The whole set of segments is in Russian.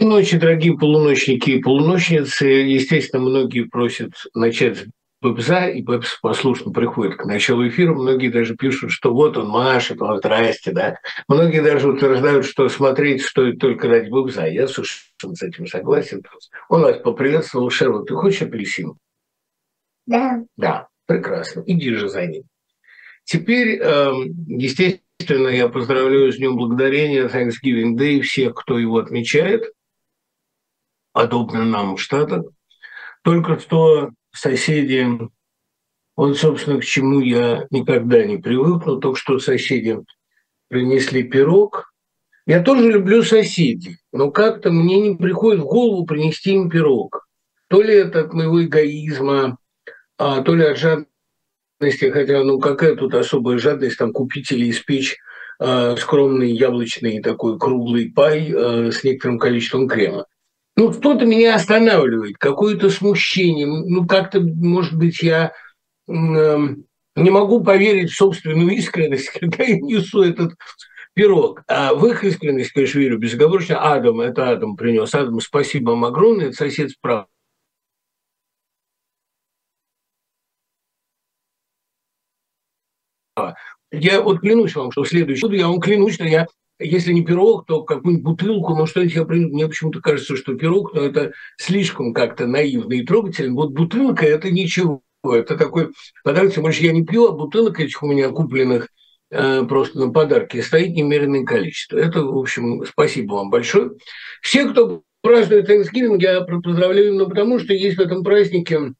Ночи, дорогие полуночники и полуночницы. Естественно, многие просят начать с Бэбза, и Бэбс послушно приходит к началу эфира. Многие даже пишут, что вот он машет, он здрасте, да. Многие даже утверждают, что смотреть стоит только ради Бэбза. Я совершенно с этим согласен. Он вас поприветствовал. Шервуд, ты хочешь апельсин? Да. Да, прекрасно. Иди же за ним. Теперь, эм, естественно, я поздравляю с Днем Благодарения, Thanksgiving Day, всех, кто его отмечает – подобно нам в Штатах. Только что соседи, вот, собственно, к чему я никогда не привыкну, только что соседи принесли пирог. Я тоже люблю соседей, но как-то мне не приходит в голову принести им пирог. То ли это от моего эгоизма, а, то ли от жадности, хотя ну какая тут особая жадность, там купить или испечь э, скромный яблочный такой круглый пай э, с некоторым количеством крема. Ну, что-то меня останавливает, какое-то смущение. Ну, как-то, может быть, я э, не могу поверить в собственную искренность, когда я несу этот пирог. А в их искренность, конечно, верю безоговорочно. Адам, это Адам принес. Адам, спасибо вам огромное, это сосед справа. Я вот клянусь вам, что в следующем году я вам клянусь, что я если не пирог, то какую-нибудь бутылку, но что-нибудь я принесу. Мне почему-то кажется, что пирог, но это слишком как-то наивно и трогательно. Вот бутылка – это ничего. Это такой подарок, тем больше я не пью, а бутылок этих у меня купленных э, просто на подарки стоит немеренное количество. Это, в общем, спасибо вам большое. Все, кто празднует Thanksgiving, я поздравляю именно потому, что есть в этом празднике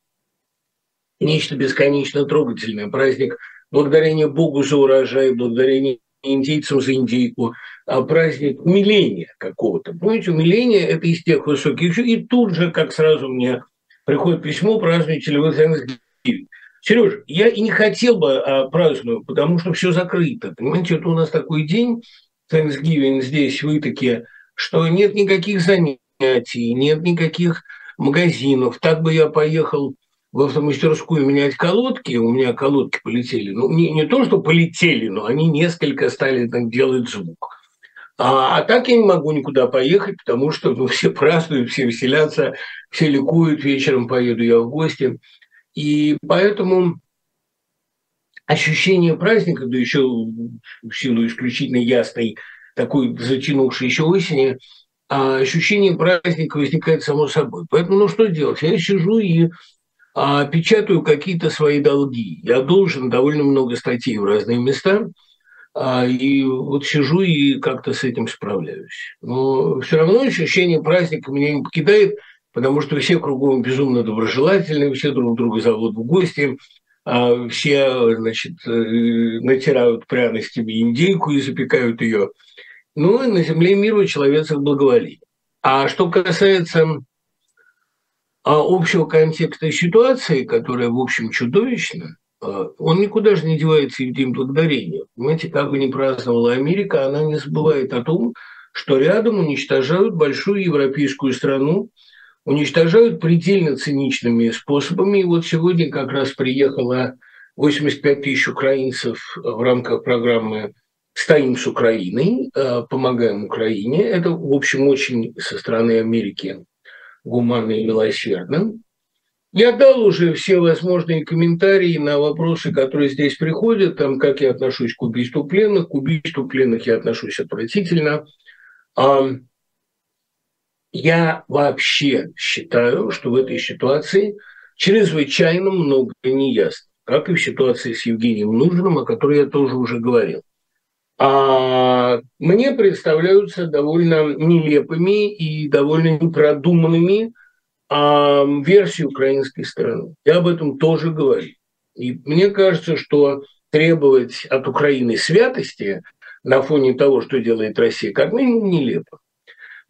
нечто бесконечно трогательное. Праздник благодарения Богу за урожай, благодарение индейцам за индейку, а праздник умиления какого-то. Понимаете, умиление – это из тех высоких. И тут же, как сразу мне приходит письмо, празднуете ли вы Thanksgiving. Сереж, я и не хотел бы а, праздновать, потому что все закрыто. Понимаете, это у нас такой день, Thanksgiving здесь, в Итаке, что нет никаких занятий, нет никаких магазинов. Так бы я поехал в автомастерскую менять колодки, у меня колодки полетели. Ну, не, не то, что полетели, но они несколько стали там, делать звук. А, а так я не могу никуда поехать, потому что ну, все празднуют, все веселятся, все ликуют, вечером поеду я в гости. И поэтому ощущение праздника, да еще в силу исключительно ясной, такой затянувшей еще осени, а ощущение праздника возникает само собой. Поэтому ну что делать? Я сижу и а печатаю какие-то свои долги. Я должен довольно много статей в разные места, а, и вот сижу и как-то с этим справляюсь. Но все равно ощущение праздника меня не покидает, потому что все кругом безумно доброжелательные, все друг друга зовут в гости, а все, значит, э, натирают пряностями индейку и запекают ее. Ну, и на земле миру человек благоволит. А что касается а общего контекста ситуации, которая, в общем, чудовищна, а, он никуда же не девается и в День Благодарения. Понимаете, как бы ни праздновала Америка, она не забывает о том, что рядом уничтожают большую европейскую страну, уничтожают предельно циничными способами. И вот сегодня как раз приехало 85 тысяч украинцев в рамках программы «Стоим с Украиной», а, «Помогаем Украине». Это, в общем, очень со стороны Америки гуманно и милосердным. Я дал уже все возможные комментарии на вопросы, которые здесь приходят, там, как я отношусь к убийству пленных. К убийству пленных я отношусь отвратительно. Я вообще считаю, что в этой ситуации чрезвычайно много неясно, как и в ситуации с Евгением Нужным, о которой я тоже уже говорил а мне представляются довольно нелепыми и довольно непродуманными а, версии украинской стороны. Я об этом тоже говорю. И мне кажется, что требовать от Украины святости на фоне того, что делает Россия, как минимум нелепо.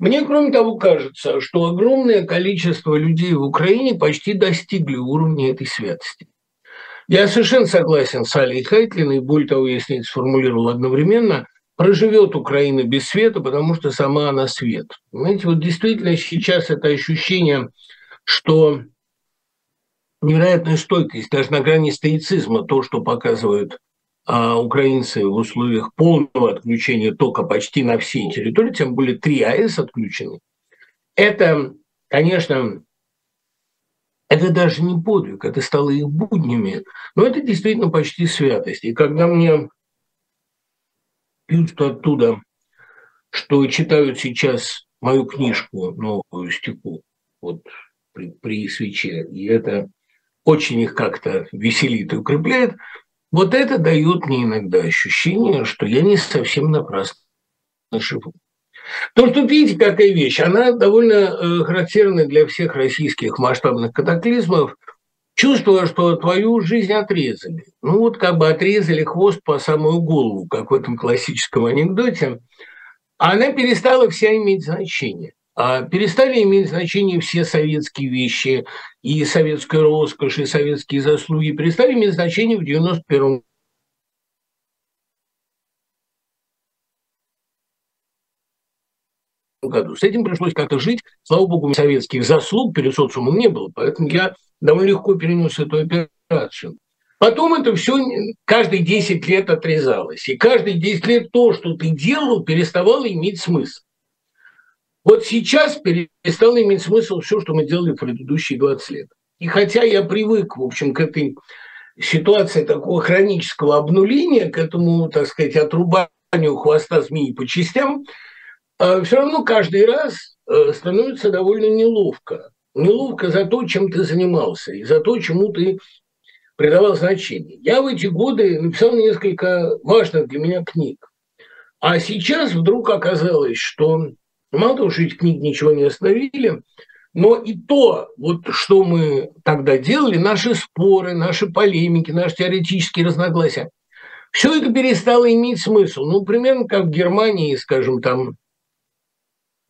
Мне, кроме того, кажется, что огромное количество людей в Украине почти достигли уровня этой святости. Я совершенно согласен с Алей Хайтлиной, более того, я с ней сформулировал одновременно, проживет Украина без света, потому что сама она свет. Понимаете, вот действительно сейчас это ощущение, что невероятная стойкость, даже на грани стоицизма, то, что показывают а, украинцы в условиях полного отключения тока почти на всей территории, тем более три АЭС отключены. это, конечно, это даже не подвиг, это стало их буднями, но это действительно почти святость. И когда мне пьют оттуда, что читают сейчас мою книжку новую стеку, вот при, при свече, и это очень их как-то веселит и укрепляет, вот это дает мне иногда ощущение, что я не совсем напрасно живу. Потому что, видите, какая вещь, она довольно э, характерна для всех российских масштабных катаклизмов. Чувство, что твою жизнь отрезали. Ну вот как бы отрезали хвост по самую голову, как в этом классическом анекдоте. Она перестала вся иметь значение. А перестали иметь значение все советские вещи, и советская роскошь, и советские заслуги, перестали иметь значение в 91 году. С этим пришлось как-то жить. Слава богу, советских заслуг перед социумом не было, поэтому я довольно легко перенес эту операцию. Потом это все каждые 10 лет отрезалось. И каждые 10 лет то, что ты делал, переставало иметь смысл. Вот сейчас перестало иметь смысл все, что мы делали в предыдущие 20 лет. И хотя я привык, в общем, к этой ситуации такого хронического обнуления, к этому, так сказать, отрубанию хвоста змеи по частям, все равно каждый раз э, становится довольно неловко. Неловко за то, чем ты занимался, и за то, чему ты придавал значение. Я в эти годы написал несколько важных для меня книг. А сейчас вдруг оказалось, что Мало того, что эти книги ничего не остановили, но и то, вот что мы тогда делали, наши споры, наши полемики, наши теоретические разногласия, все это перестало иметь смысл. Ну, примерно как в Германии, скажем, там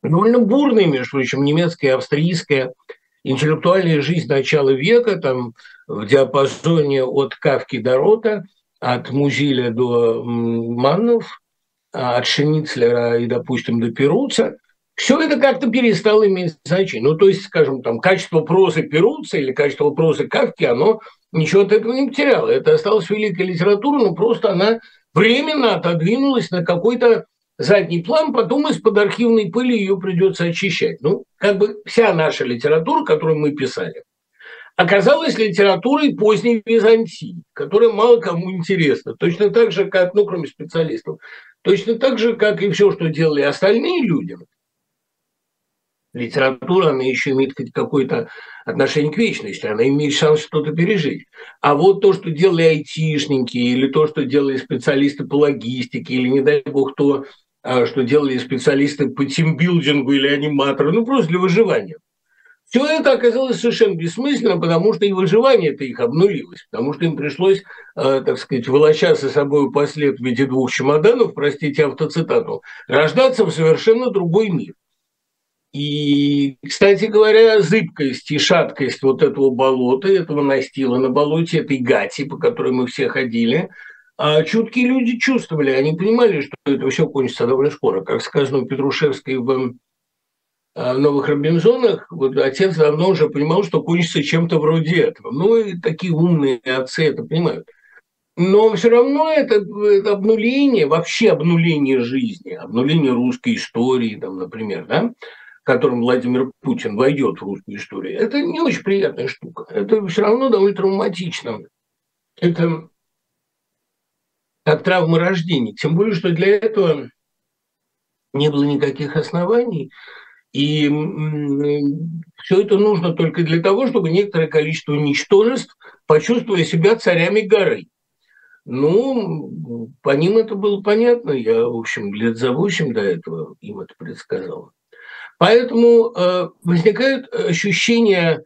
довольно бурная, между прочим, немецкая, австрийская интеллектуальная жизнь начала века, там в диапазоне от Кавки до Рота, от Музиля до Маннов, от Шеницлера и, допустим, до Перуца – все это как-то перестало иметь значение. Ну, то есть, скажем, там, качество прозы Перуца или качество прозы Кавки, оно ничего от этого не потеряло. Это осталась великая литература, но просто она временно отодвинулась на какой-то задний план, потом из-под архивной пыли ее придется очищать. Ну, как бы вся наша литература, которую мы писали, оказалась литературой поздней Византии, которая мало кому интересна. Точно так же, как, ну, кроме специалистов, точно так же, как и все, что делали остальные люди – литература, она еще имеет какое-то отношение к вечности, она имеет шанс что-то пережить. А вот то, что делали айтишники, или то, что делали специалисты по логистике, или, не дай бог, то, что делали специалисты по тимбилдингу или аниматоры, ну, просто для выживания. Все это оказалось совершенно бессмысленно, потому что и выживание-то их обнулилось, потому что им пришлось, а, так сказать, волочаться с собой послед в виде двух чемоданов, простите автоцитату, рождаться в совершенно другой мир. И, кстати говоря, зыбкость и шаткость вот этого болота, этого настила на болоте, этой гати, по которой мы все ходили, а чуткие люди чувствовали, они понимали, что это все кончится довольно скоро. Как сказано у Петрушевской в а, «Новых Робинзонах», вот отец давно уже понимал, что кончится чем-то вроде этого. Ну, и такие умные отцы это понимают. Но все равно это, это обнуление, вообще обнуление жизни, обнуление русской истории, там, например, да, которым Владимир Путин войдет в русскую историю, это не очень приятная штука. Это все равно довольно травматично. Это как травма рождения. Тем более, что для этого не было никаких оснований. И все это нужно только для того, чтобы некоторое количество ничтожеств почувствовали себя царями горы. Ну, по ним это было понятно. Я, в общем, лет за восемь до этого им это предсказал. Поэтому э, возникает ощущение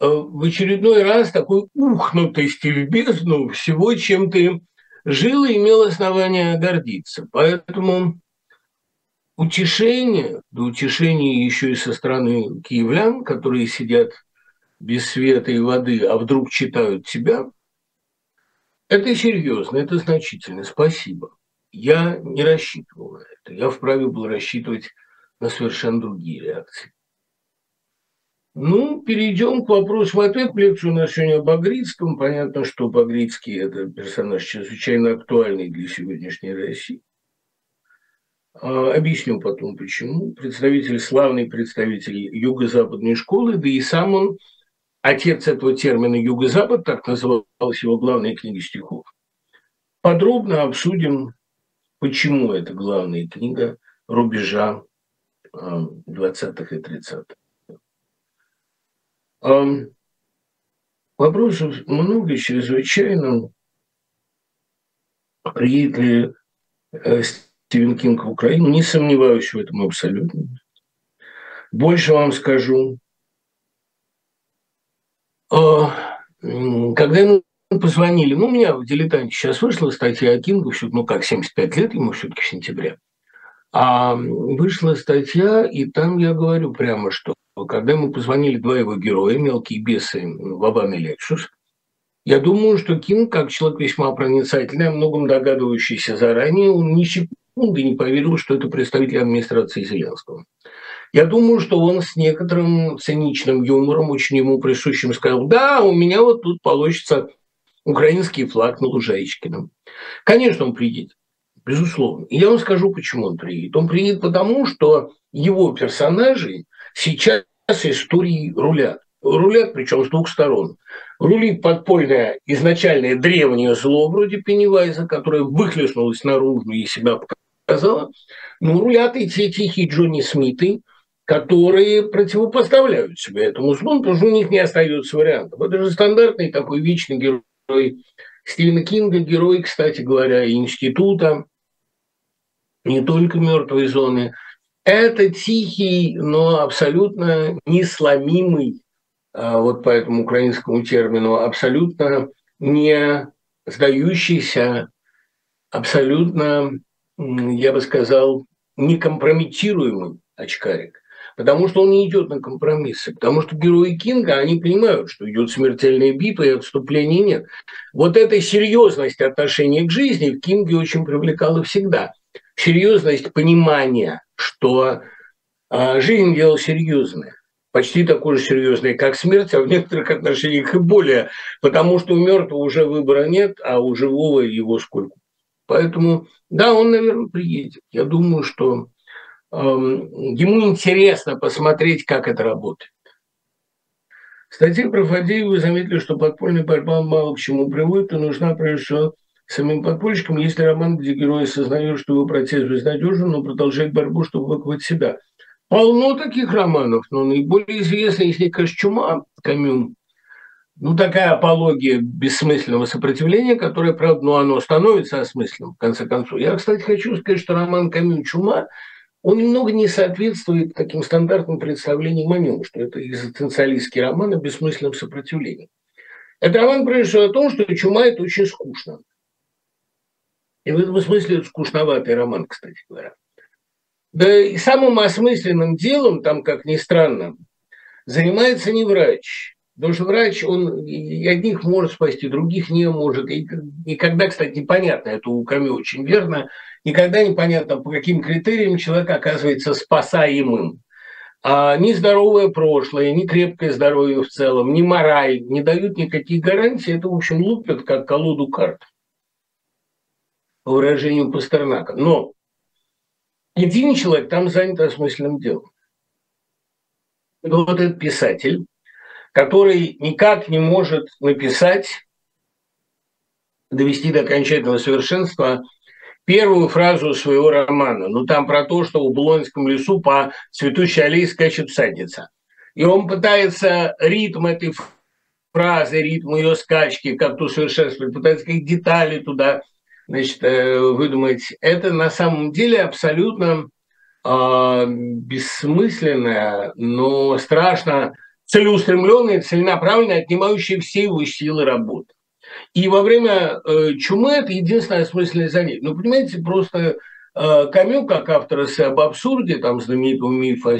э, в очередной раз такой ухнутости в бездну всего, чем ты жил и имел основания гордиться. Поэтому утешение, да утешение еще и со стороны киевлян, которые сидят без света и воды, а вдруг читают тебя, это серьезно, это значительно. Спасибо. Я не рассчитывал на это. Я вправе был рассчитывать на совершенно другие реакции. Ну, перейдем к вопросу ответ. Лекцию у нас сегодня о Багрицком. Понятно, что Багрицкий – это персонаж чрезвычайно актуальный для сегодняшней России. А, объясню потом, почему. Представитель, славный представитель юго-западной школы, да и сам он, отец этого термина «юго-запад», так называлась его главная книга стихов. Подробно обсудим, почему это главная книга рубежа 20-х и 30-х. Вопросов много, чрезвычайно. Приедет ли э, Стивен Кинг в Украину? Не сомневаюсь в этом абсолютно. Больше вам скажу. А, когда ему позвонили, ну, у меня в «Дилетанте» сейчас вышла статья о Кингу, ну, как, 75 лет ему все-таки в сентябре. А вышла статья, и там я говорю прямо, что когда ему позвонили два его героя, мелкие бесы Вабан и Лексус, я думаю, что Кинг, как человек весьма проницательный, о многом догадывающийся заранее, он ни секунды не поверил, что это представитель администрации Зеленского. Я думаю, что он с некоторым циничным юмором, очень ему присущим, сказал, да, у меня вот тут получится украинский флаг на Лужайчикином. Конечно, он приедет безусловно. И я вам скажу, почему он приедет. Он приедет потому, что его персонажи сейчас истории рулят. Рулят, причем с двух сторон. Рулит подпольное, изначальное древнее зло, вроде Пеннивайза, которое выхлестнулось наружу и себя показало. Но рулят и те тихие Джонни Смиты, которые противопоставляют себя этому злу, потому что у них не остается вариантов. Это же стандартный такой вечный герой Стивена Кинга, герой, кстати говоря, института, не только мертвой зоны. Это тихий, но абсолютно несломимый, а, вот по этому украинскому термину, абсолютно не сдающийся, абсолютно, я бы сказал, некомпрометируемый очкарик. Потому что он не идет на компромиссы. Потому что герои Кинга, они понимают, что идет смертельная битва и отступления нет. Вот эта серьезность отношения к жизни в Кинге очень привлекала всегда – серьезность понимания, что а, жизнь дело серьезное, почти такое же серьезное, как смерть, а в некоторых отношениях и более, потому что у мертвого уже выбора нет, а у живого его сколько. Поэтому, да, он, наверное, приедет. Я думаю, что эм, ему интересно посмотреть, как это работает. В про Фадеева заметили, что подпольная борьба мало к чему приводит, и нужна, прежде всего, самим подпольщикам, если роман, где герой осознает, что его протест безнадежен, но продолжает борьбу, чтобы выковать себя. Полно таких романов, но наиболее известный из них, конечно, «Чума» Камю. Ну, такая апология бессмысленного сопротивления, которое, правда, ну, оно становится осмысленным, в конце концов. Я, кстати, хочу сказать, что роман Камю «Чума» он немного не соответствует таким стандартным представлениям о нем, что это экзистенциалистский роман о бессмысленном сопротивлении. Это роман, прежде всего, о том, что чума – это очень скучно. И в этом смысле это скучноватый роман, кстати говоря. Да и самым осмысленным делом, там, как ни странно, занимается не врач. Потому что врач, он и одних может спасти, других не может. И никогда, кстати, непонятно, это у Камю очень верно, никогда непонятно, по каким критериям человек оказывается спасаемым. А ни здоровое прошлое, ни крепкое здоровье в целом, ни мораль не дают никаких гарантий. Это, в общем, лупят как колоду карт по выражению Пастернака. Но один человек там занят осмысленным делом. Вот этот писатель, который никак не может написать, довести до окончательного совершенства первую фразу своего романа. Ну, там про то, что в Булонском лесу по цветущей аллее скачет всадница. И он пытается ритм этой фразы, ритм ее скачки как-то усовершенствовать, пытается какие детали туда значит, э, выдумать, это на самом деле абсолютно э, бессмысленная, но страшно целеустремленная, целенаправленная, отнимающая все его силы работы. И во время э, чумы это единственное осмысленное занятие. Ну, понимаете, просто э, Камю, как автор об абсурде, там знаменитого мифа о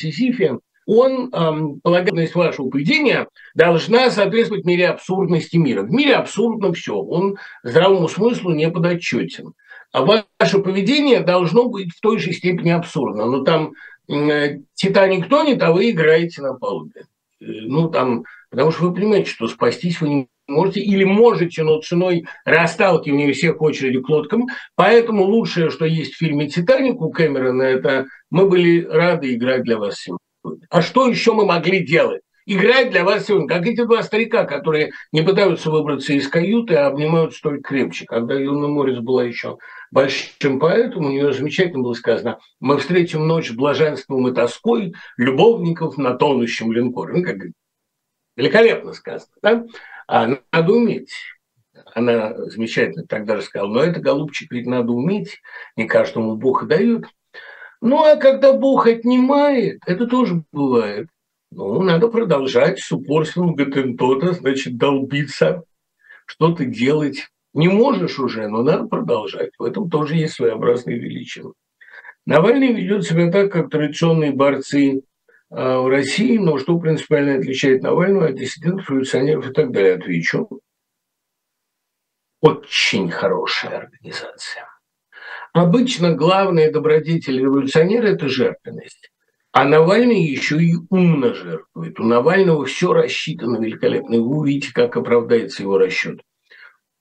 Сизифе, он эм, полагает, вашего поведения должна соответствовать мере абсурдности мира. В мире абсурдно все, он здравому смыслу не подотчетен. А ваше поведение должно быть в той же степени абсурдно. Но там э, Титаник тонет, а вы играете на палубе. ну, там, потому что вы понимаете, что спастись вы не можете или можете, но ценой расталкивания всех очереди к лодкам. Поэтому лучшее, что есть в фильме «Титаник» у Кэмерона, это «Мы были рады играть для вас сегодня». А что еще мы могли делать? Играть для вас сегодня, как эти два старика, которые не пытаются выбраться из каюты, а обнимаются только крепче. Когда Юна Морис была еще большим поэтом, у нее замечательно было сказано, мы встретим ночь блаженством и тоской любовников на тонущем линкоре. Ну, как великолепно сказано, да? А надо уметь. Она замечательно тогда же сказала, но это, голубчик, ведь надо уметь, не каждому Бог дает. Ну, а когда Бог отнимает, это тоже бывает. Ну, надо продолжать с упорством Гатентота, значит, долбиться, что-то делать. Не можешь уже, но надо продолжать. В этом тоже есть своеобразные величины. Навальный ведет себя так, как традиционные борцы а, в России, но что принципиально отличает Навального от диссидентов, революционеров и так далее, отвечу. Очень хорошая организация. Обычно главная добродетель революционера – это жертвенность. А Навальный еще и умно жертвует. У Навального все рассчитано великолепно. Вы увидите, как оправдается его расчет.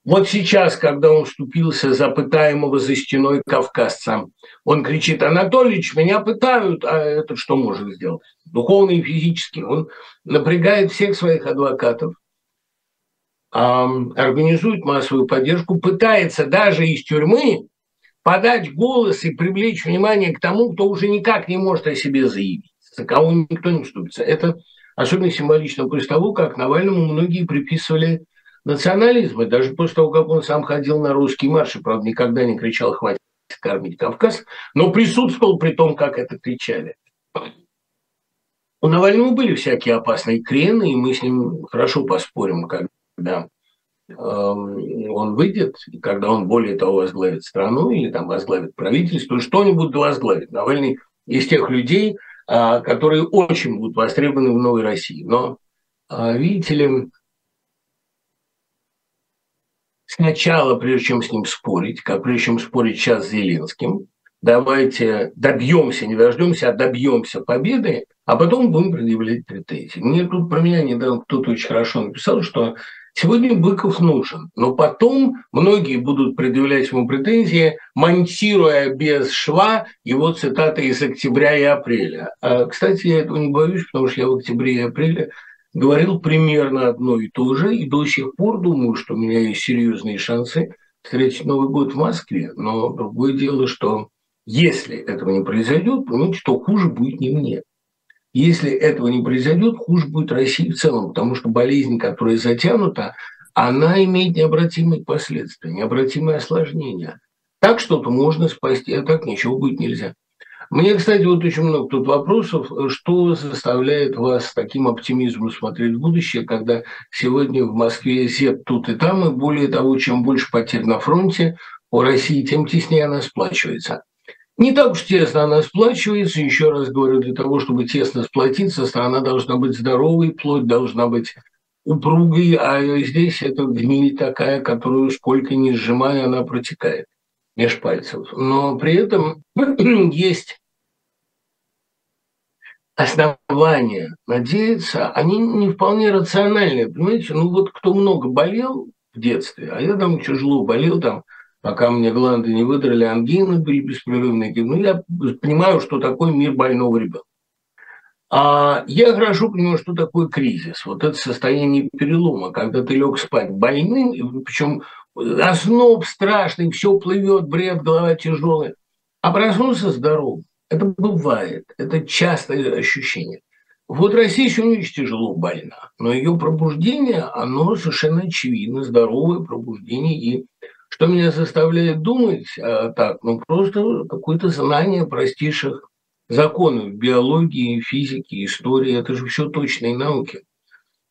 Вот сейчас, когда он вступился за пытаемого за стеной кавказца, он кричит, Анатольевич, меня пытают, а это что может сделать? Духовно и физически. Он напрягает всех своих адвокатов, организует массовую поддержку, пытается даже из тюрьмы подать голос и привлечь внимание к тому, кто уже никак не может о себе заявить, за кого никто не вступится. Это особенно символично после того, как Навальному многие приписывали национализма. Даже после того, как он сам ходил на русский марш, и, правда, никогда не кричал «хватит кормить Кавказ», но присутствовал при том, как это кричали. У Навального были всякие опасные крены, и мы с ним хорошо поспорим, когда он выйдет, и когда он, более того, возглавит страну или там возглавит правительство, что-нибудь возглавит. Навальный из тех людей, а, которые очень будут востребованы в новой России. Но, а, видите ли, сначала, прежде чем с ним спорить, как прежде чем спорить сейчас с Зеленским, давайте добьемся, не дождемся, а добьемся победы, а потом будем предъявлять претензии. Мне тут про меня недавно кто-то очень хорошо написал, что сегодня Быков нужен, но потом многие будут предъявлять ему претензии, монтируя без шва его цитаты из октября и апреля. А, кстати, я этого не боюсь, потому что я в октябре и апреле говорил примерно одно и то же, и до сих пор думаю, что у меня есть серьезные шансы встретить Новый год в Москве. Но другое дело, что если этого не произойдет, то хуже будет не мне. Если этого не произойдет, хуже будет России в целом, потому что болезнь, которая затянута, она имеет необратимые последствия, необратимые осложнения. Так что-то можно спасти, а так ничего будет нельзя. Мне, кстати, вот очень много тут вопросов, что заставляет вас с таким оптимизмом смотреть в будущее, когда сегодня в Москве зет тут и там, и более того, чем больше потерь на фронте у России, тем теснее она сплачивается. Не так уж тесно она сплачивается, еще раз говорю, для того, чтобы тесно сплотиться, страна должна быть здоровой, плоть должна быть упругой, а здесь это гниль такая, которую сколько ни сжимая, она протекает меж пальцев. Но при этом есть основания надеяться, они не вполне рациональные. Понимаете, ну вот кто много болел в детстве, а я там тяжело болел, там, пока мне гланды не выдрали, ангины были беспрерывные. Ну, я понимаю, что такое мир больного ребенка. А я хорошо понимаю, что такое кризис. Вот это состояние перелома, когда ты лег спать больным, причем озноб страшный, все плывет, бред, голова тяжелая, а проснулся здоровым. Это бывает, это частое ощущение. Вот Россия еще не очень тяжело больна, но ее пробуждение, оно совершенно очевидно, здоровое пробуждение. И что меня заставляет думать а, так, ну просто какое-то знание простейших законов биологии, физики, истории, это же все точные науки.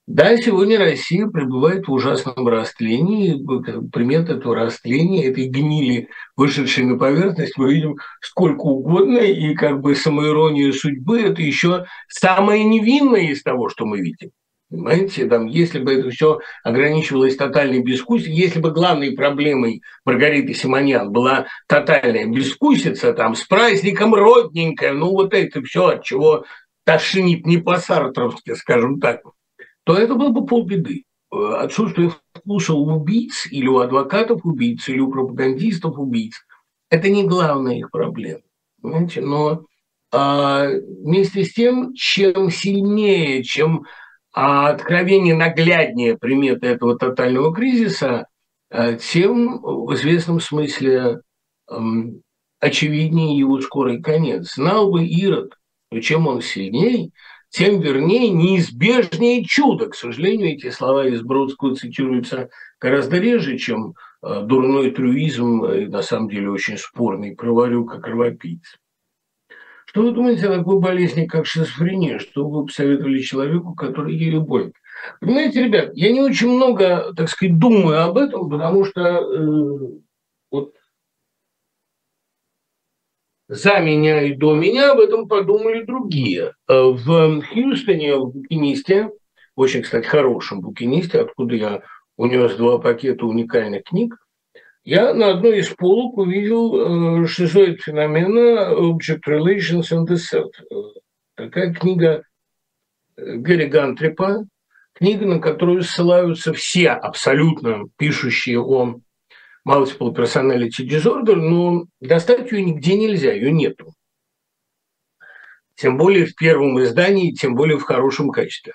Да, сегодня Россия пребывает в ужасном растлении. Примет этого растления, этой гнили, вышедшей на поверхность, мы видим сколько угодно. И как бы самоирония судьбы – это еще самое невинное из того, что мы видим. Понимаете, там, если бы это все ограничивалось тотальной бескусицей, если бы главной проблемой Маргариты Симонян была тотальная бескусица, там, с праздником родненькая, ну вот это все, от чего тошнит не по-сартровски, скажем так, то это было бы полбеды. Отсутствие вкуса у убийц или у адвокатов убийц или у пропагандистов убийц – это не главная их проблема. Понимаете? Но а, вместе с тем, чем сильнее, чем а, откровение нагляднее приметы этого тотального кризиса, а, тем в известном смысле очевиднее его скорый конец. Знал бы Ирод, что чем он сильнее, тем вернее неизбежнее чудо. К сожалению, эти слова из Бродского цитируются гораздо реже, чем э, дурной трюизм, на самом деле очень спорный праворюк и кровопийц. Что вы думаете о такой болезни, как шизофрения? Что вы посоветовали человеку, который ею болен? Понимаете, ребят, я не очень много, так сказать, думаю об этом, потому что э, вот за меня и до меня об этом подумали другие. Э, в Хьюстоне, в букинисте, очень, кстати, хорошем букинисте, откуда я унес два пакета уникальных книг, я на одной из полок увидел э, шизоид феномена Object Relations and the Self. Такая книга э, Гэри Гантрипа, книга, на которую ссылаются все абсолютно пишущие о multiple personality disorder, но достать ее нигде нельзя, ее нету. Тем более в первом издании, тем более в хорошем качестве.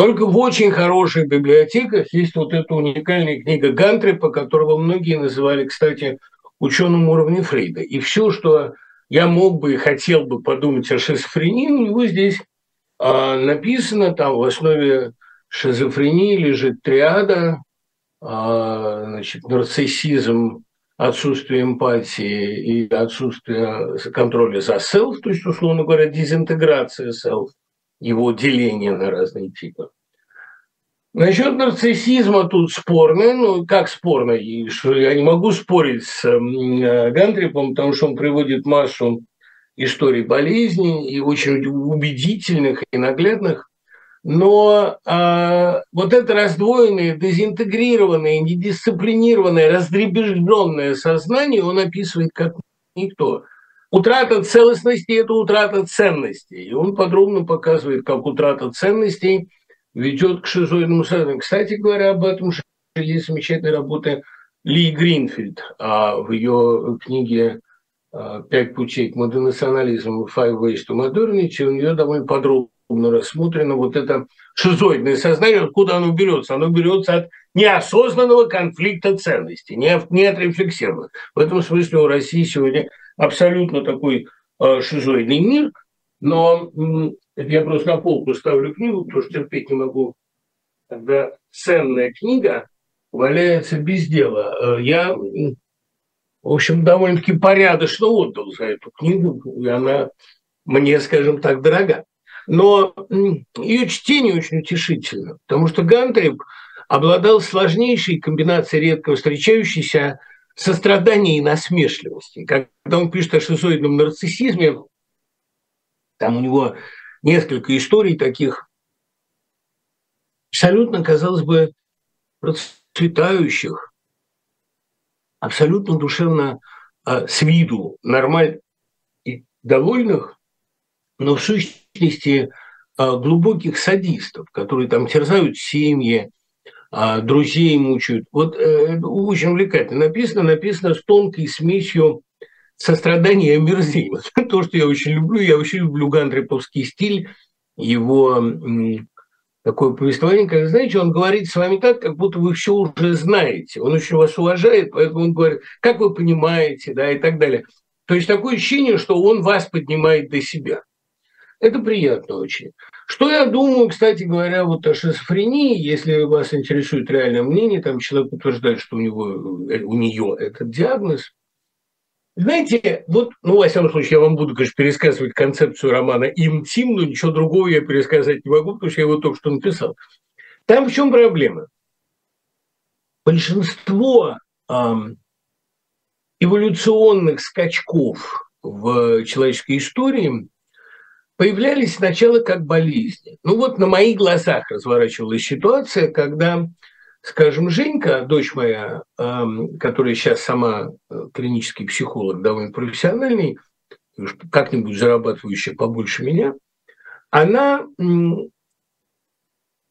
Только в очень хороших библиотеках есть вот эта уникальная книга Гантрипа, которого многие называли, кстати, ученым уровня Фрейда. И все, что я мог бы и хотел бы подумать о шизофрении, у него здесь а, написано, там в основе шизофрении лежит триада, а, значит, нарциссизм, отсутствие эмпатии и отсутствие контроля за self, то есть, условно говоря, дезинтеграция self, его деление на разные типы. Насчет нарциссизма тут спорно. Ну, как спорно? Я не могу спорить с Гантрипом, потому что он приводит массу историй болезни и очень убедительных и наглядных. Но а, вот это раздвоенное, дезинтегрированное, недисциплинированное, раздребежденное сознание он описывает как никто. Утрата целостности – это утрата ценностей. И он подробно показывает, как утрата ценностей ведет к шизоидному сознанию. Кстати говоря, об этом есть замечательная работа Ли Гринфилд а в ее книге а, «Пять путей к модернационализму» «Five Ways to Modernity» у нее довольно подробно рассмотрено вот это шизоидное сознание, откуда оно берется. Оно берется от неосознанного конфликта ценностей, не, от, не отрефлексированных. В этом смысле у России сегодня абсолютно такой э, шизоидный мир, но я просто на полку ставлю книгу, потому что терпеть не могу, когда ценная книга валяется без дела. Э, я, в общем, довольно-таки порядочно отдал за эту книгу, и она мне, скажем так, дорога. Но ее чтение очень утешительно, потому что Гантрип обладал сложнейшей комбинацией редко встречающейся сострадания и насмешливости. Когда он пишет о шизоидном нарциссизме, там у него несколько историй таких абсолютно, казалось бы, процветающих, абсолютно душевно а, с виду нормально и довольных, но в сущности а, глубоких садистов, которые там терзают семьи, друзей мучают. Вот э, очень увлекательно написано, написано с тонкой смесью сострадания и омерзения. То, что я очень люблю, я очень люблю гантриповский стиль, его такое повествование, когда, знаете, он говорит с вами так, как будто вы все уже знаете. Он очень вас уважает, поэтому он говорит, как вы понимаете, да, и так далее. То есть такое ощущение, что он вас поднимает до себя. Это приятно очень. Что я думаю, кстати говоря, вот о шизофрении, если вас интересует реальное мнение, там человек утверждает, что у него, у нее этот диагноз. Знаете, вот, ну, во всяком случае, я вам буду, конечно, пересказывать концепцию романа «Интим», но ничего другого я пересказать не могу, потому что я его только что написал. Там в чем проблема? Большинство эм, эволюционных скачков в человеческой истории – появлялись сначала как болезни. Ну вот на моих глазах разворачивалась ситуация, когда, скажем, Женька, дочь моя, которая сейчас сама э, клинический психолог, довольно профессиональный, как-нибудь зарабатывающая побольше меня, она,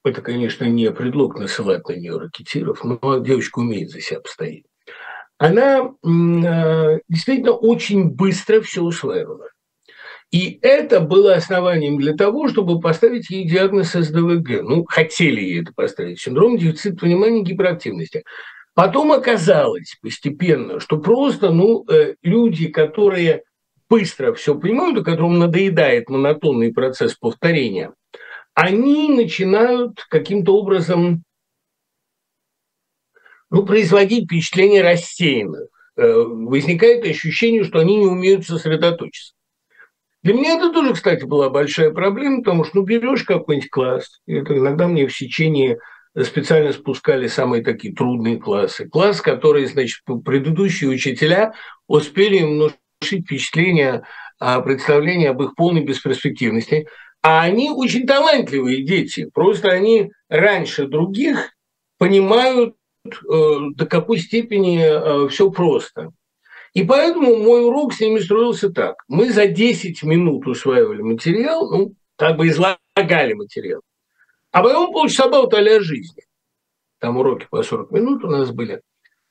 это, конечно, не предлог насылать на нее ракетиров, но девочка умеет за себя постоять. Она э, действительно очень быстро все усваивала. И это было основанием для того, чтобы поставить ей диагноз СДВГ. Ну, хотели ей это поставить. Синдром дефицита внимания и гиперактивности. Потом оказалось постепенно, что просто ну, э, люди, которые быстро все понимают, которым надоедает монотонный процесс повторения, они начинают каким-то образом ну, производить впечатление рассеянных. Э, возникает ощущение, что они не умеют сосредоточиться. Для меня это тоже, кстати, была большая проблема, потому что ну, берешь какой-нибудь класс, это иногда мне в сечении специально спускали самые такие трудные классы. Класс, который, значит, предыдущие учителя успели внушить впечатление, а, представление об их полной бесперспективности. А они очень талантливые дети. Просто они раньше других понимают, э, до какой степени э, все просто. И поэтому мой урок с ними строился так. Мы за 10 минут усваивали материал, ну, как бы излагали материал. А потом полчаса болтали о жизни. Там уроки по 40 минут у нас были.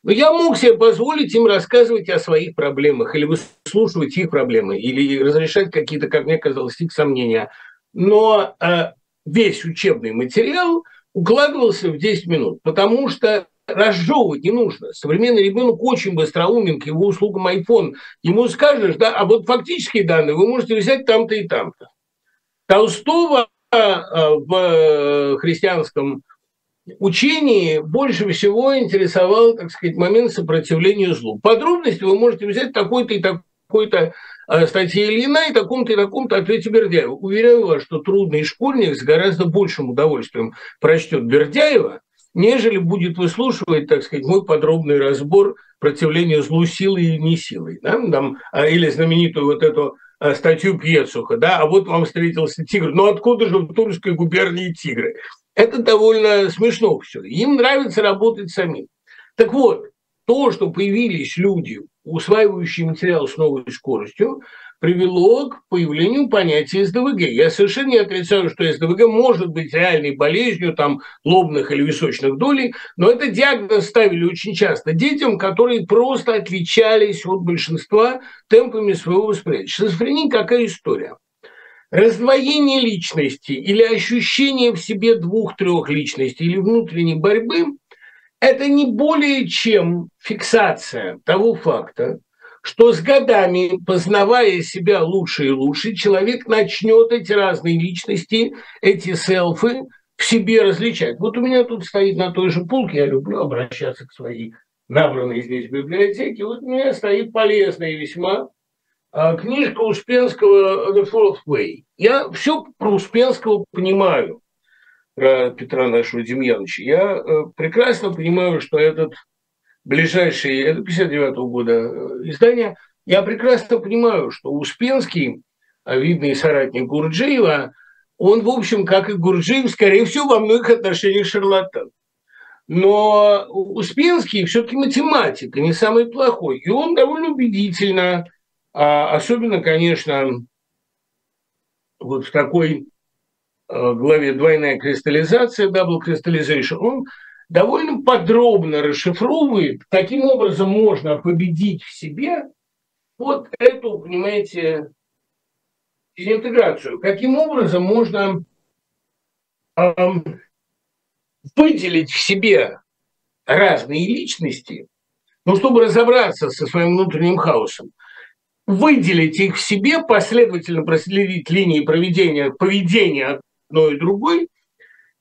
Но я мог себе позволить им рассказывать о своих проблемах или выслушивать их проблемы, или разрешать какие-то, как мне казалось, их сомнения. Но э, весь учебный материал укладывался в 10 минут, потому что разжевывать не нужно. Современный ребенок очень быстроумен к его услугам iPhone. Ему скажешь, да, а вот фактические данные вы можете взять там-то и там-то. Толстого а, в э, христианском учении больше всего интересовал, так сказать, момент сопротивления злу. Подробности вы можете взять такой-то и такой-то э, статьи Ильина и таком-то и таком-то ответе Бердяева. Уверяю вас, что трудный школьник с гораздо большим удовольствием прочтет Бердяева, нежели будет выслушивать, так сказать, мой подробный разбор противления злу силой и не силой. Да? Там, а, или знаменитую вот эту а, статью Пьецуха, да, а вот вам встретился тигр. Ну откуда же в Тульской губернии тигры? Это довольно смешно все. Им нравится работать самим. Так вот, то, что появились люди, усваивающие материал с новой скоростью, привело к появлению понятия СДВГ. Я совершенно не отрицаю, что СДВГ может быть реальной болезнью там, лобных или височных долей, но это диагноз ставили очень часто детям, которые просто отличались от большинства темпами своего восприятия. Шизофрения какая история? Раздвоение личности или ощущение в себе двух-трех личностей или внутренней борьбы – это не более чем фиксация того факта, что с годами, познавая себя лучше и лучше, человек начнет эти разные личности, эти селфы в себе различать. Вот у меня тут стоит на той же полке, я люблю обращаться к своей набранной здесь библиотеке, вот у меня стоит полезная весьма а, книжка Успенского «The Fourth Way». Я все про Успенского понимаю, про Петра нашего Демьяновича. Я э, прекрасно понимаю, что этот ближайшие, это 59 -го года э, издания, я прекрасно понимаю, что Успенский, а видный соратник Гурджиева, он, в общем, как и Гурджиев, скорее всего, во многих отношениях шарлатан. Но Успенский все-таки математик, и не самый плохой. И он довольно убедительно, а особенно, конечно, вот в такой э, главе «Двойная кристаллизация», «Double crystallization», он довольно подробно расшифровывает, каким образом можно победить в себе вот эту, понимаете, дезинтеграцию. Каким образом можно эм, выделить в себе разные личности, ну, чтобы разобраться со своим внутренним хаосом, выделить их в себе, последовательно проследить линии проведения, поведения одной и другой,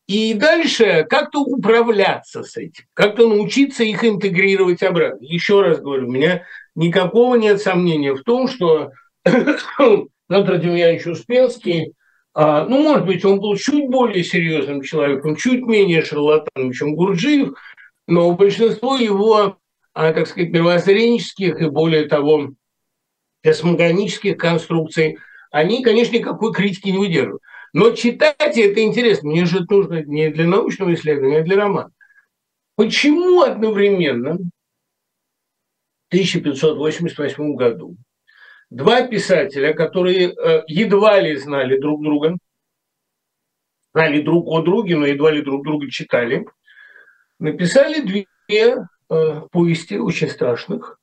и дальше как-то управляться с этим, как-то научиться их интегрировать обратно. Еще раз говорю, у меня никакого нет сомнения в том, что Петр Демьянович Успенский, а, ну, может быть, он был чуть более серьезным человеком, чуть менее шарлатаном, чем Гурджиев, но большинство его, а, так сказать, мировоззренческих и более того, космогонических конструкций, они, конечно, никакой критики не выдерживают. Но читать это интересно. Мне же нужно не для научного исследования, а для романа. Почему одновременно в 1588 году два писателя, которые э, едва ли знали друг друга, знали друг о друге, но едва ли друг друга читали, написали две э, повести очень страшных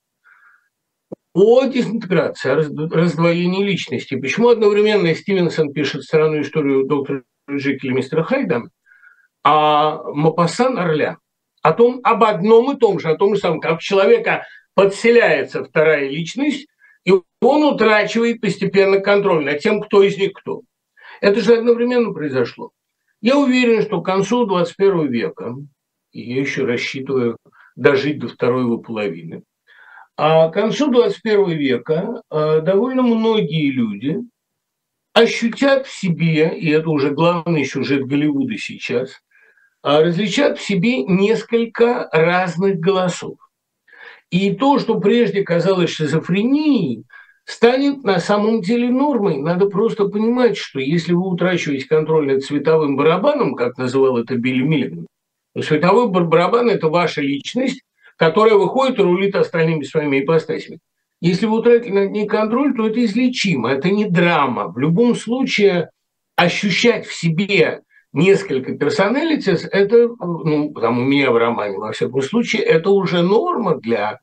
о дезинтеграции, о раздвоении личности. Почему одновременно Стивенсон пишет странную историю доктора Джекиля и мистера Хайда, а Мапасан Орля о том, об одном и том же, о том же самом, как человека подселяется вторая личность, и он утрачивает постепенно контроль над тем, кто из них кто. Это же одновременно произошло. Я уверен, что к концу 21 века, и я еще рассчитываю дожить до второй его половины, а к концу 21 века э, довольно многие люди ощутят в себе, и это уже главный сюжет Голливуда сейчас, э, различат в себе несколько разных голосов. И то, что прежде казалось шизофренией, станет на самом деле нормой. Надо просто понимать, что если вы утрачиваете контроль над цветовым барабаном, как называл это Билли Миллиган, то световой барабан – это ваша личность, которая выходит и рулит остальными своими ипостасями. Если вы утратили над ней контроль, то это излечимо, это не драма. В любом случае ощущать в себе несколько персоналитис, это, ну, там у меня в романе, во всяком случае, это уже норма для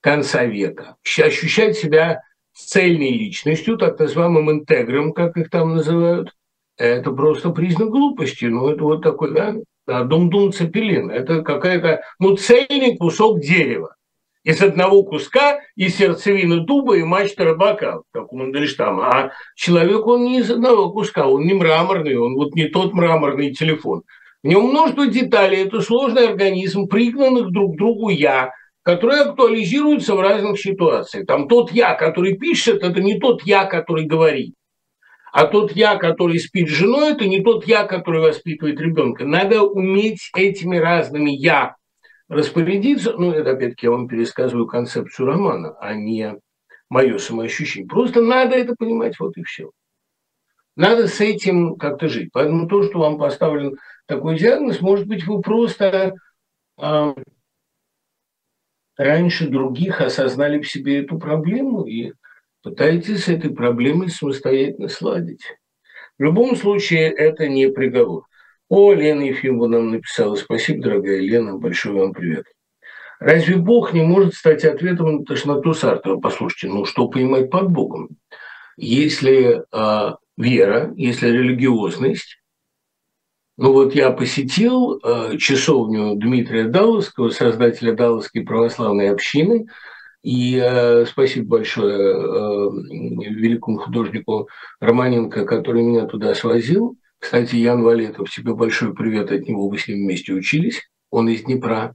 конца века. Ощущать себя цельной личностью, так называемым интегром, как их там называют, это просто признак глупости. Ну, это вот такой, да, дум-дум цепелин. Это какая-то, ну, цельный кусок дерева. Из одного куска, и сердцевины дуба, и мачта рыбака, как у Мандельштама. А человек, он не из одного куска, он не мраморный, он вот не тот мраморный телефон. В нем множество деталей, это сложный организм, пригнанных друг к другу «я», которые актуализируются в разных ситуациях. Там тот «я», который пишет, это не тот «я», который говорит. А тот я, который спит с женой, это не тот я, который воспитывает ребенка. Надо уметь этими разными я распорядиться. Ну, это опять-таки я вам пересказываю концепцию романа, а не мое самоощущение. Просто надо это понимать, вот и все. Надо с этим как-то жить. Поэтому то, что вам поставлен такой диагноз, может быть, вы просто э, раньше других осознали в себе эту проблему и Пытайтесь с этой проблемой самостоятельно сладить. В любом случае, это не приговор. О, Лена Ефимова нам написала. Спасибо, дорогая Лена, большой вам привет. Разве Бог не может стать ответом на тошноту Сартера? Послушайте, ну что понимать под Богом? Если э, вера, если религиозность, ну вот я посетил э, часовню Дмитрия Далласского, создателя Далласской православной общины – и э, спасибо большое э, великому художнику Романенко, который меня туда свозил. Кстати, Ян Валетов, тебе большой привет от него, вы с ним вместе учились, он из Днепра.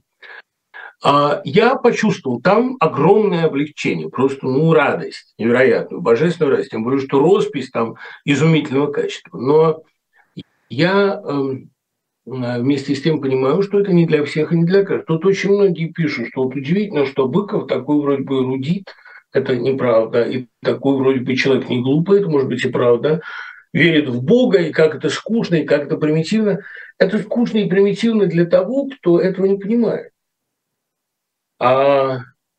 А я почувствовал там огромное облегчение, просто ну, радость невероятную, божественную радость, тем более, что роспись там изумительного качества. Но я э, вместе с тем понимаю, что это не для всех и не для каждого. Тут очень многие пишут, что вот удивительно, что Быков такой вроде бы эрудит, это неправда, и такой вроде бы человек не глупый, это может быть и правда, верит в Бога, и как это скучно, и как это примитивно. Это скучно и примитивно для того, кто этого не понимает. А,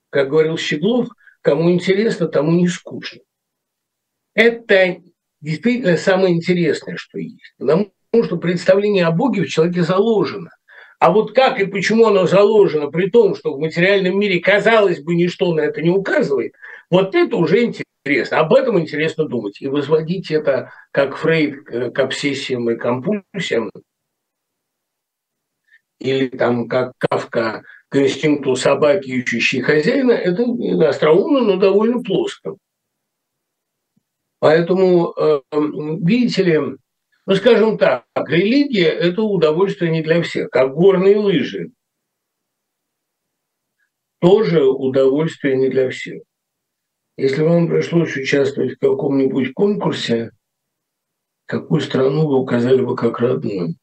как говорил Щеглов, кому интересно, тому не скучно. Это действительно самое интересное, что есть. Потому потому что представление о Боге в человеке заложено. А вот как и почему оно заложено, при том, что в материальном мире, казалось бы, ничто на это не указывает, вот это уже интересно. Об этом интересно думать. И возводить это, как Фрейд, к обсессиям и компульсиям, или там, как Кавка к инстинкту собаки, ищущей хозяина, это остроумно, но довольно плоско. Поэтому, э, видите ли, ну, скажем так, религия – это удовольствие не для всех, как горные лыжи. Тоже удовольствие не для всех. Если вам пришлось участвовать в каком-нибудь конкурсе, какую страну вы указали бы как родную?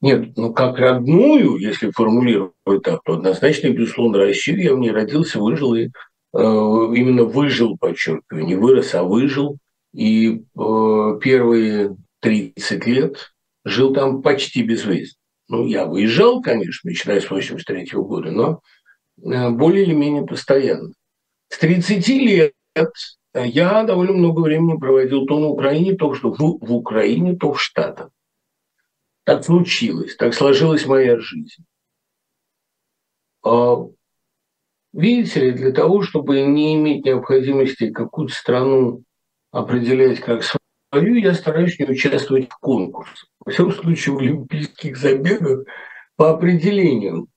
Нет, ну как родную, если формулировать так, то однозначно, безусловно, Россию. Я в ней родился, выжил и э, именно выжил, подчеркиваю, не вырос, а выжил – и э, первые 30 лет жил там почти без выезда. Ну, я выезжал, конечно, начиная с 83 -го года, но э, более или менее постоянно. С 30 лет я довольно много времени проводил то на Украине, то что в, в Украине, то в Штатах. Так случилось, так сложилась моя жизнь. А, видите ли, для того, чтобы не иметь необходимости какую-то страну определять как свою, я стараюсь не участвовать в конкурсах. Во всяком случае, в олимпийских забегах по определению.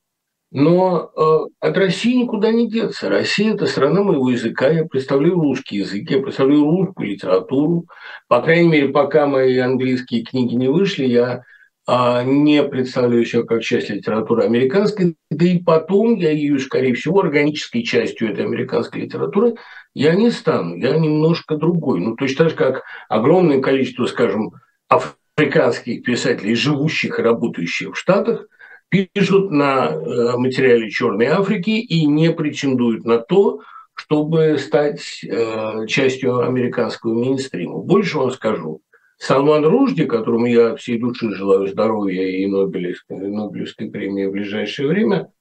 Но э, от России никуда не деться. Россия – это страна моего языка. Я представляю русский язык, я представляю русскую литературу. По крайней мере, пока мои английские книги не вышли, я э, не представляю ее как часть литературы американской. Да и потом я ее, скорее всего, органической частью этой американской литературы я не стану. Я немножко другой. Ну, точно так же, как огромное количество, скажем, африканских писателей, живущих и работающих в Штатах – пишут на э, материале Черной Африки и не претендуют на то, чтобы стать э, частью американского мейнстрима. Больше вам скажу. Салман Ружди, которому я всей души желаю здоровья и Нобелевской, Нобелевской премии в ближайшее время,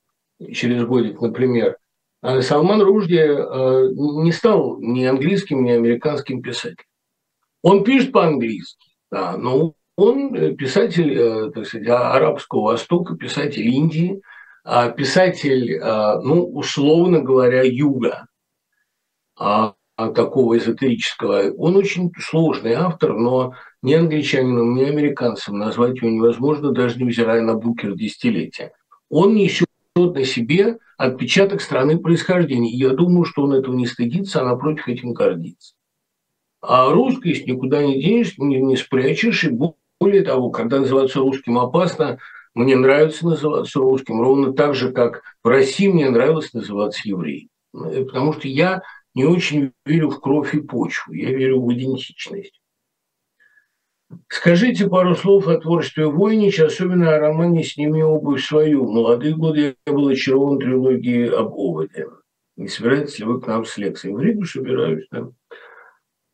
через годик, например, Салман Ружди э, не стал ни английским, ни американским писателем. Он пишет по-английски, да, но он э, писатель, э, так сказать, а, Арабского Востока, писатель Индии, а, писатель, а, ну, условно говоря, юга, такого эзотерического. Он очень сложный автор, но ни англичанином, ни американцем назвать его невозможно, даже невзирая на букер десятилетия. Он несет на себе отпечаток страны происхождения. Я думаю, что он этого не стыдится, а напротив этим гордится. А русскость никуда не денешь, не, не спрячешь, и более того, когда называться русским опасно, мне нравится называться русским, ровно так же, как в России мне нравилось называться евреем. Потому что я не очень верю в кровь и почву, я верю в идентичность. Скажите пару слов о творчестве Войнича, особенно о романе «Сними обувь свою». В молодые годы я был очарован трилогией об оводе. Не собираетесь ли вы к нам с лекцией? В Ригу собираюсь, да.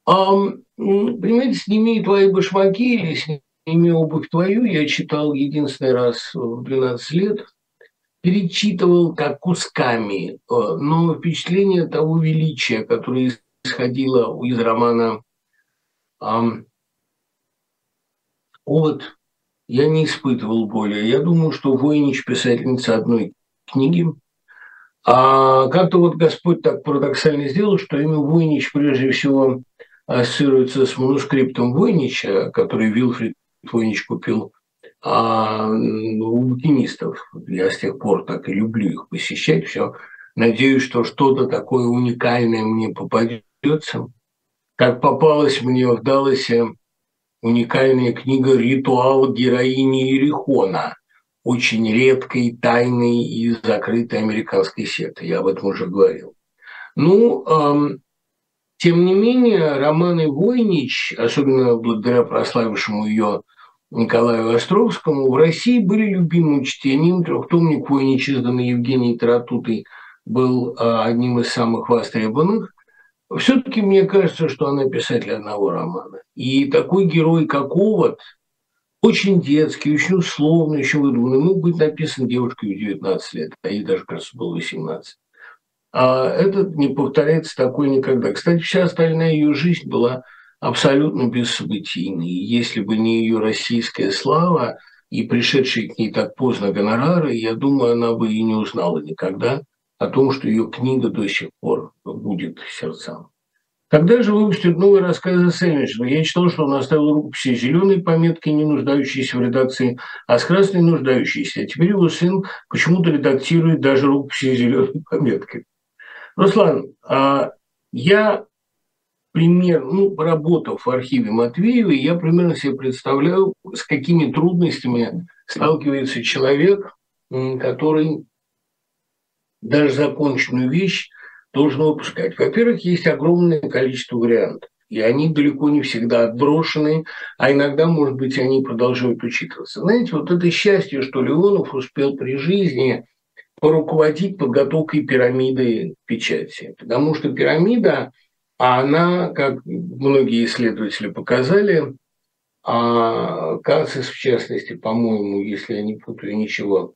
А, понимаете, «Сними твои башмаки» или имя обувь твою я читал единственный раз в 12 лет, перечитывал как кусками, э, но впечатление того величия, которое исходило из романа «Овод», я не испытывал боли. Я думаю, что Войнич – писательница одной книги. А как-то вот Господь так парадоксально сделал, что имя Войнич прежде всего ассоциируется с манускриптом Войнича, который Вилфрид Твойнич купил а, у букинистов. Я с тех пор так и люблю их посещать. Все. Надеюсь, что что-то такое уникальное мне попадется. Как попалась мне в Далласе уникальная книга «Ритуал героини Ерихона», очень редкой, тайной и закрытой американской секты. Я об этом уже говорил. Ну, эм, тем не менее, романы Войнич, особенно благодаря прославившему ее Николаю Островскому, в России были любимым чтением. Трехтомник Войнич, изданный Евгением Таратутой, был а, одним из самых востребованных. Все-таки мне кажется, что она писатель одного романа. И такой герой, как Овод, очень детский, очень условный, очень выдуманный, мог быть написан девушкой в 19 лет, а ей даже, кажется, было 18. А этот не повторяется такой никогда. Кстати, вся остальная ее жизнь была абсолютно бессобытийной. Если бы не ее российская слава и пришедшие к ней так поздно гонорары, я думаю, она бы и не узнала никогда о том, что ее книга до сих пор будет сердцам. Когда же выпустят новый рассказ Селлинджера? Я читал, что он оставил рукописи зеленой пометкой, не нуждающейся в редакции, а с красной нуждающейся. А теперь его сын почему-то редактирует даже рукописи зеленой пометкой. Руслан, а я пример, ну, работав в архиве Матвеева, я примерно себе представляю, с какими трудностями сталкивается человек, который даже законченную вещь должен выпускать. Во-первых, есть огромное количество вариантов, и они далеко не всегда отброшены, а иногда, может быть, они продолжают учитываться. Знаете, вот это счастье, что Леонов успел при жизни поруководить подготовкой пирамиды печати. Потому что пирамида, она, как многие исследователи показали, а Кацис, в частности, по-моему, если я не путаю ничего,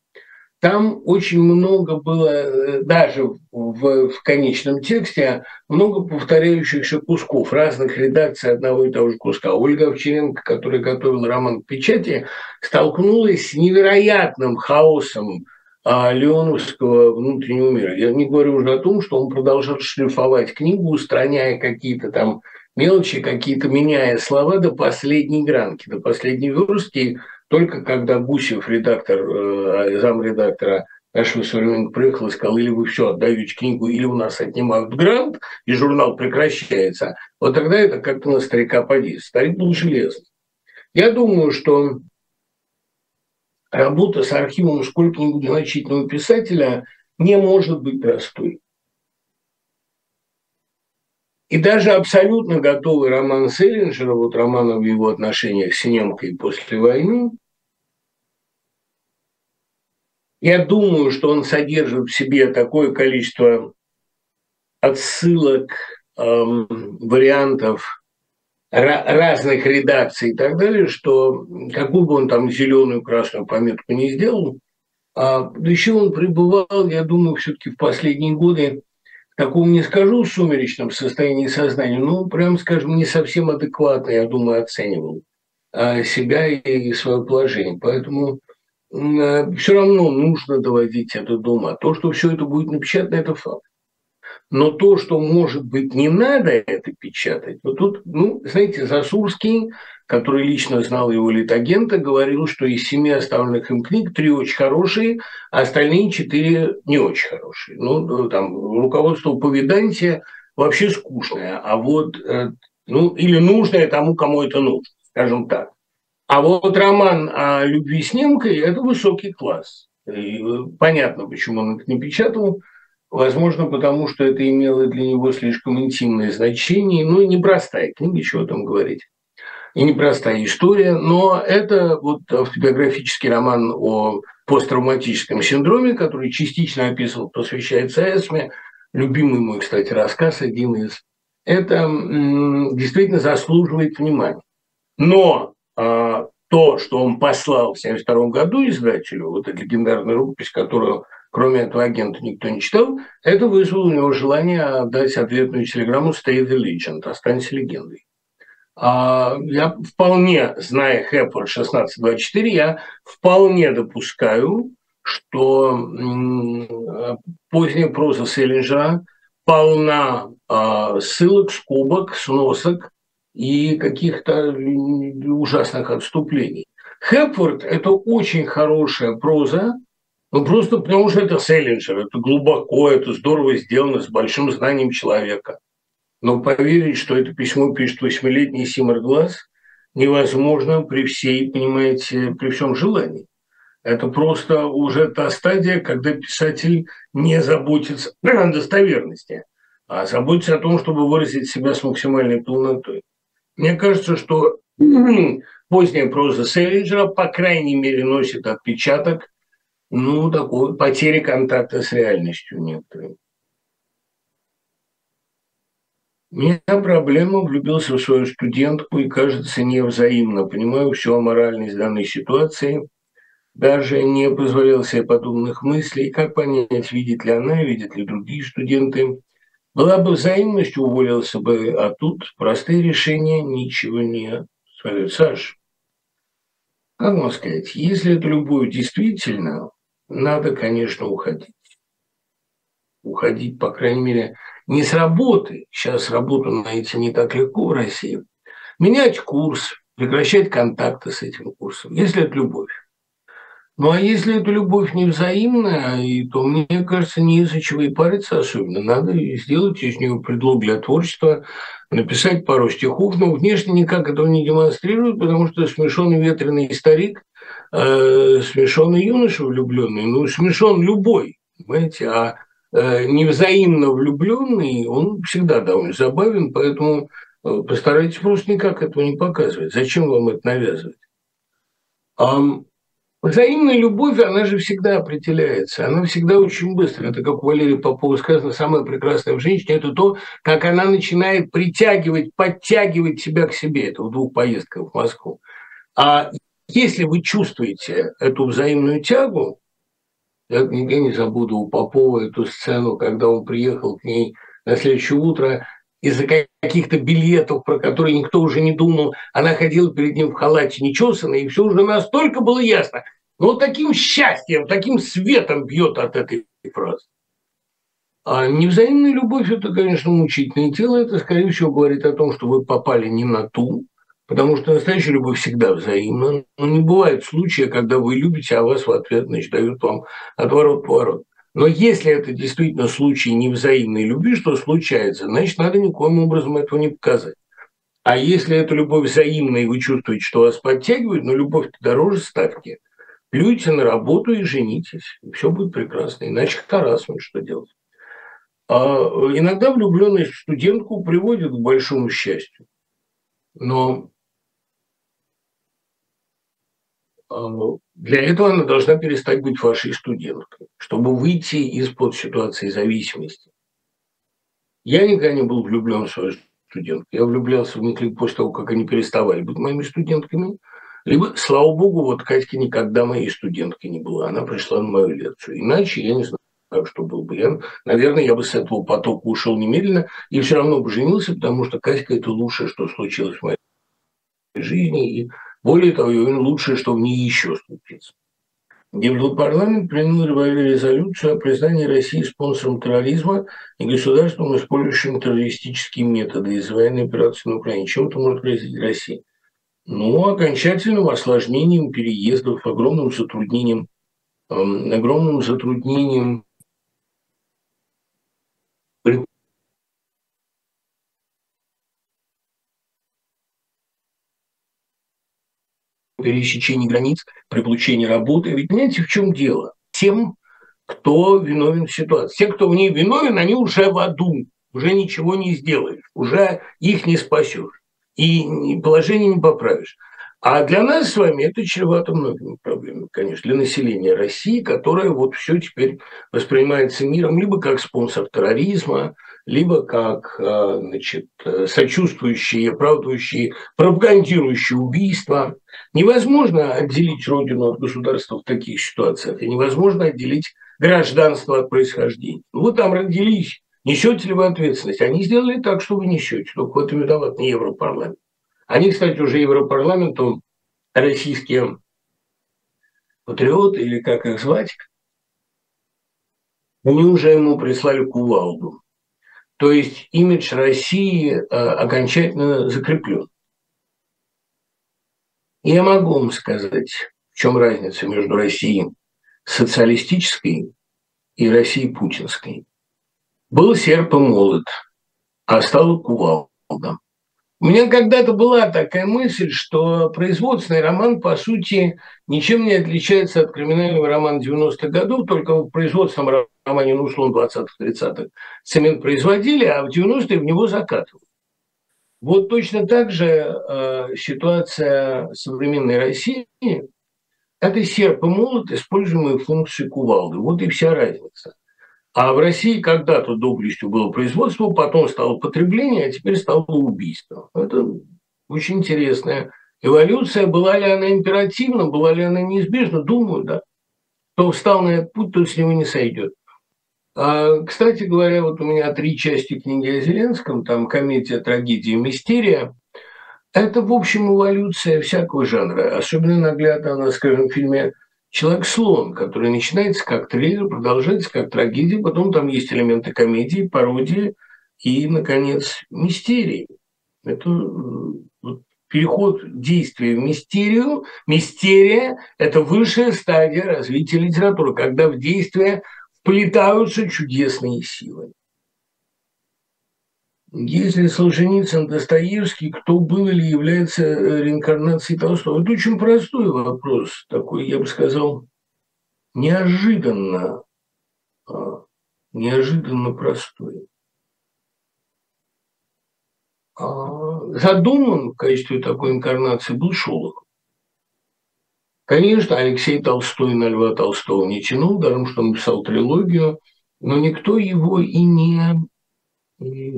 там очень много было, э, даже в, в конечном тексте, много повторяющихся кусков, разных редакций одного и того же куска. Ольга Овчаренко, которая готовила роман к печати, столкнулась с невероятным хаосом а, Леоновского внутреннего мира. Я не говорю уже о том, что он продолжал шлифовать книгу, устраняя какие-то там мелочи, какие-то меняя слова до последней гранки, до последней верстки, только когда Гусев, редактор, э, замредактора нашего современника, приехал и сказал, или вы все отдаете книгу, или у нас отнимают грант, и журнал прекращается, вот тогда это как-то на старика подействует. Старик был железный. Я думаю, что работа с архивом сколько-нибудь значительного писателя не может быть простой. И даже абсолютно готовый роман Селлинджера, вот роман в его отношениях с Немкой после войны, я думаю, что он содержит в себе такое количество отсылок, эм, вариантов разных редакций и так далее, что какую бы он там зеленую, красную пометку не сделал, а еще он пребывал, я думаю, все-таки в последние годы таком, не скажу, сумеречном состоянии сознания, но, прям скажем, не совсем адекватно, я думаю, оценивал а, себя и свое положение. Поэтому э, все равно нужно доводить это до ума. То, что все это будет напечатано, это факт. Но то, что, может быть, не надо это печатать, вот тут, ну, знаете, Засурский, который лично знал его литагента, говорил, что из семи оставленных им книг три очень хорошие, а остальные четыре не очень хорошие. Ну, там, руководство по веданте вообще скучное, а вот, э, ну, или нужное тому, кому это нужно, скажем так. А вот роман о любви с немкой – это высокий класс. И э, понятно, почему он это не печатал – Возможно, потому что это имело для него слишком интимное значение. Ну, и непростая книга, чего там говорить. И непростая история, но это вот автобиографический роман о посттравматическом синдроме, который частично описывал, посвящается Эсме. Любимый мой, кстати, рассказ, один из. Это м- действительно заслуживает внимания. Но а, то, что он послал в 1972 году издателю, вот эта легендарная рукопись, которую кроме этого агента никто не читал, это вызвало у него желание дать ответную телеграмму «Stay the legend», «Останься легендой». А я вполне, зная Хэппер 1624, я вполне допускаю, что поздняя проза Селлинджера полна а, ссылок, скобок, сносок и каких-то ужасных отступлений. Хепфорд – это очень хорошая проза, ну, просто потому что это Селлинджер, это глубоко, это здорово сделано, с большим знанием человека. Но поверить, что это письмо пишет восьмилетний Симар Глаз, невозможно при всей, понимаете, при всем желании. Это просто уже та стадия, когда писатель не заботится о достоверности, а заботится о том, чтобы выразить себя с максимальной полнотой. Мне кажется, что поздняя проза Селлинджера, по крайней мере, носит отпечаток ну, такой потери контакта с реальностью некоторые. У меня проблема, влюбился в свою студентку и, кажется, невзаимно. Понимаю всю аморальность данной ситуации, даже не позволял себе подобных мыслей. Как понять, видит ли она, видят ли другие студенты. Была бы взаимность, уволился бы, а тут простые решения ничего не стоят. Саш, как можно сказать, если это любовь действительно, надо, конечно, уходить. Уходить, по крайней мере, не с работы. Сейчас работу найти не так легко в России. Менять курс, прекращать контакты с этим курсом, если это любовь. Ну а если эта любовь не взаимная, то мне кажется, не из-за чего и париться особенно. Надо сделать из нее предлог для творчества, написать пару стихов, но внешне никак этого не демонстрируют, потому что смешонный ветреный старик э, смешонный юноша влюбленный, ну, смешон любой, понимаете, а э, невзаимно влюбленный, он всегда довольно забавен, поэтому э, постарайтесь просто никак этого не показывать. Зачем вам это навязывать? А взаимная любовь, она же всегда определяется, она всегда очень быстро. Это, как у Валерии Попова сказано, самое прекрасное в женщине – это то, как она начинает притягивать, подтягивать себя к себе. Это в двух поездках в Москву. А если вы чувствуете эту взаимную тягу, Я никогда не забуду у Попова эту сцену, когда он приехал к ней на следующее утро из-за каких-то билетов, про которые никто уже не думал. Она ходила перед ним в халате нечесанной, и все уже настолько было ясно. Но таким счастьем, таким светом бьет от этой фразы. А невзаимная любовь – это, конечно, мучительное тело. Это, скорее всего, говорит о том, что вы попали не на ту, потому что настоящая любовь всегда взаимна. Но не бывает случая, когда вы любите, а вас в ответ значит, дают вам отворот-поворот. Но если это действительно случай невзаимной любви, что случается, значит, надо никоим образом этого не показать. А если это любовь взаимная, и вы чувствуете, что вас подтягивают, но любовь-то дороже ставки, плюйте на работу и женитесь, и все будет прекрасно. Иначе харасмент что делать? А иногда влюбленность в студентку приводит к большому счастью. Но а, для этого она должна перестать быть вашей студенткой, чтобы выйти из-под ситуации зависимости. Я никогда не был влюблен в свою студентку. Я влюблялся в них либо после того, как они переставали быть моими студентками, либо, слава богу, вот Катька никогда моей студенткой не была. Она пришла на мою лекцию. Иначе я не знаю, что был бы. Я, наверное, я бы с этого потока ушел немедленно и все равно бы женился, потому что Катька – это лучшее, что случилось в моей жизни. И более того, лучшее, что в ней еще случится. Европарламент принял резолюцию о признании России спонсором терроризма и государством, использующим террористические методы из военной операции на Украине. Чем это может грозить России? Ну, окончательным осложнением переездов, огромным затруднением, эм, огромным затруднением пересечении границ, при получении работы. Ведь понимаете, в чем дело? Тем, кто виновен в ситуации. Те, кто в ней виновен, они уже в аду, уже ничего не сделаешь, уже их не спасешь и положение не поправишь. А для нас с вами это чревато многими проблемами, конечно, для населения России, которое вот все теперь воспринимается миром либо как спонсор терроризма, либо как а, значит, сочувствующие, оправдывающие, пропагандирующие убийства. Невозможно отделить родину от государства в таких ситуациях, и невозможно отделить гражданство от происхождения. Ну, вы там родились, несете ли вы ответственность? Они сделали так, что вы несете, только в этом виноват не Европарламент. Они, кстати, уже Европарламенту российские патриоты, или как их звать, они уже ему прислали кувалду. То есть имидж России э, окончательно закреплен. Я могу вам сказать, в чем разница между Россией социалистической и Россией путинской. Был серп и молот, а стал кувалда. У меня когда-то была такая мысль, что производственный роман, по сути, ничем не отличается от криминального романа 90-х годов, только в производственном романе, ну, условно, 20-30-х цемент производили, а в 90-е в него закатывали. Вот точно так же э, ситуация современной России – это серп и молот, используемые функции кувалды. Вот и вся разница. А в России когда-то доблестью было производство, потом стало потребление, а теперь стало убийство. Это очень интересная эволюция. Была ли она императивна, была ли она неизбежна? Думаю, да. Кто встал на этот путь, тот с него не сойдет. А, кстати говоря, вот у меня три части книги о Зеленском, там комедия, трагедия, мистерия. Это, в общем, эволюция всякого жанра. Особенно наглядно она, скажем, в фильме «Человек-слон», который начинается как триллер, продолжается как трагедия, потом там есть элементы комедии, пародии и, наконец, мистерии. Это переход действия в мистерию. Мистерия – это высшая стадия развития литературы, когда в действие вплетаются чудесные силы. Если Солженицын, Достоевский, кто был или является э, реинкарнацией Толстого? Это очень простой вопрос, такой, я бы сказал, неожиданно, а, неожиданно простой. А, задуман в качестве такой инкарнации был Шолохов. Конечно, Алексей Толстой на Льва Толстого не тянул, даром что он написал трилогию, но никто его и не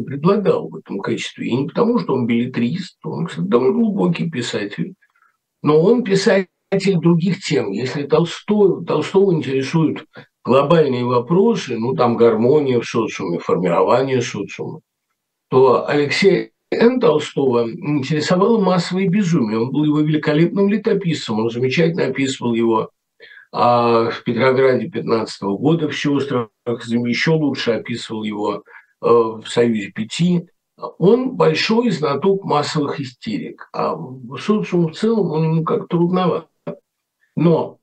предлагал в этом качестве. И не потому, что он билетрист, он, кстати, довольно глубокий писатель, но он писатель других тем. Если Толстой, Толстого интересуют глобальные вопросы, ну там гармония в социуме, формирование социума, то Алексей Н. Толстого интересовало массовое безумие. Он был его великолепным летописцем, он замечательно описывал его а в Петрограде 15 года в Сестрах, еще лучше описывал его в Союзе Пяти. Он большой знаток массовых истерик, а в социум в целом он ему как трудновато. Но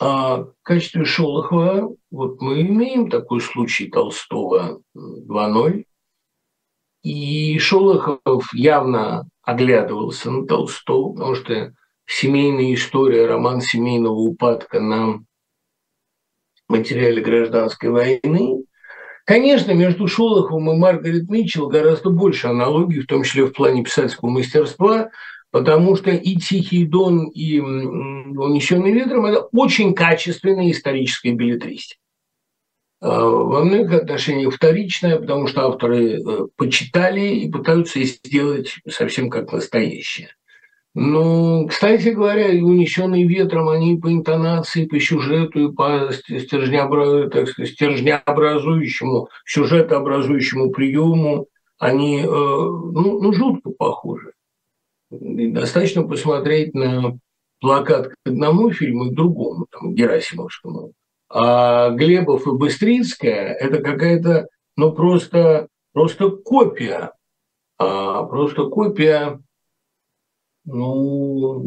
а в качестве Шолохова вот мы имеем такой случай Толстого 2.0, и Шолохов явно оглядывался на Толстого, потому что семейная история, роман семейного упадка на материале гражданской войны. Конечно, между Шолоховым и Маргарет Митчелл гораздо больше аналогий, в том числе в плане писательского мастерства, потому что и «Тихий дон», и «Унесенный ветром» – это очень качественная историческая билетристика. А, во многих отношениях вторичная, потому что авторы э, почитали и пытаются сделать совсем как настоящее. Ну, кстати говоря, и «Унесенные ветром» они по интонации, по сюжету и по стержнеобразующему, так стержнеобразующему, сюжетообразующему приему, они э, ну, ну, жутко похожи. Достаточно посмотреть на плакат к одному фильму и к другому, там, Герасимовскому. А Глебов и Быстрицкая – это какая-то, ну, просто, просто копия, а, просто копия ну,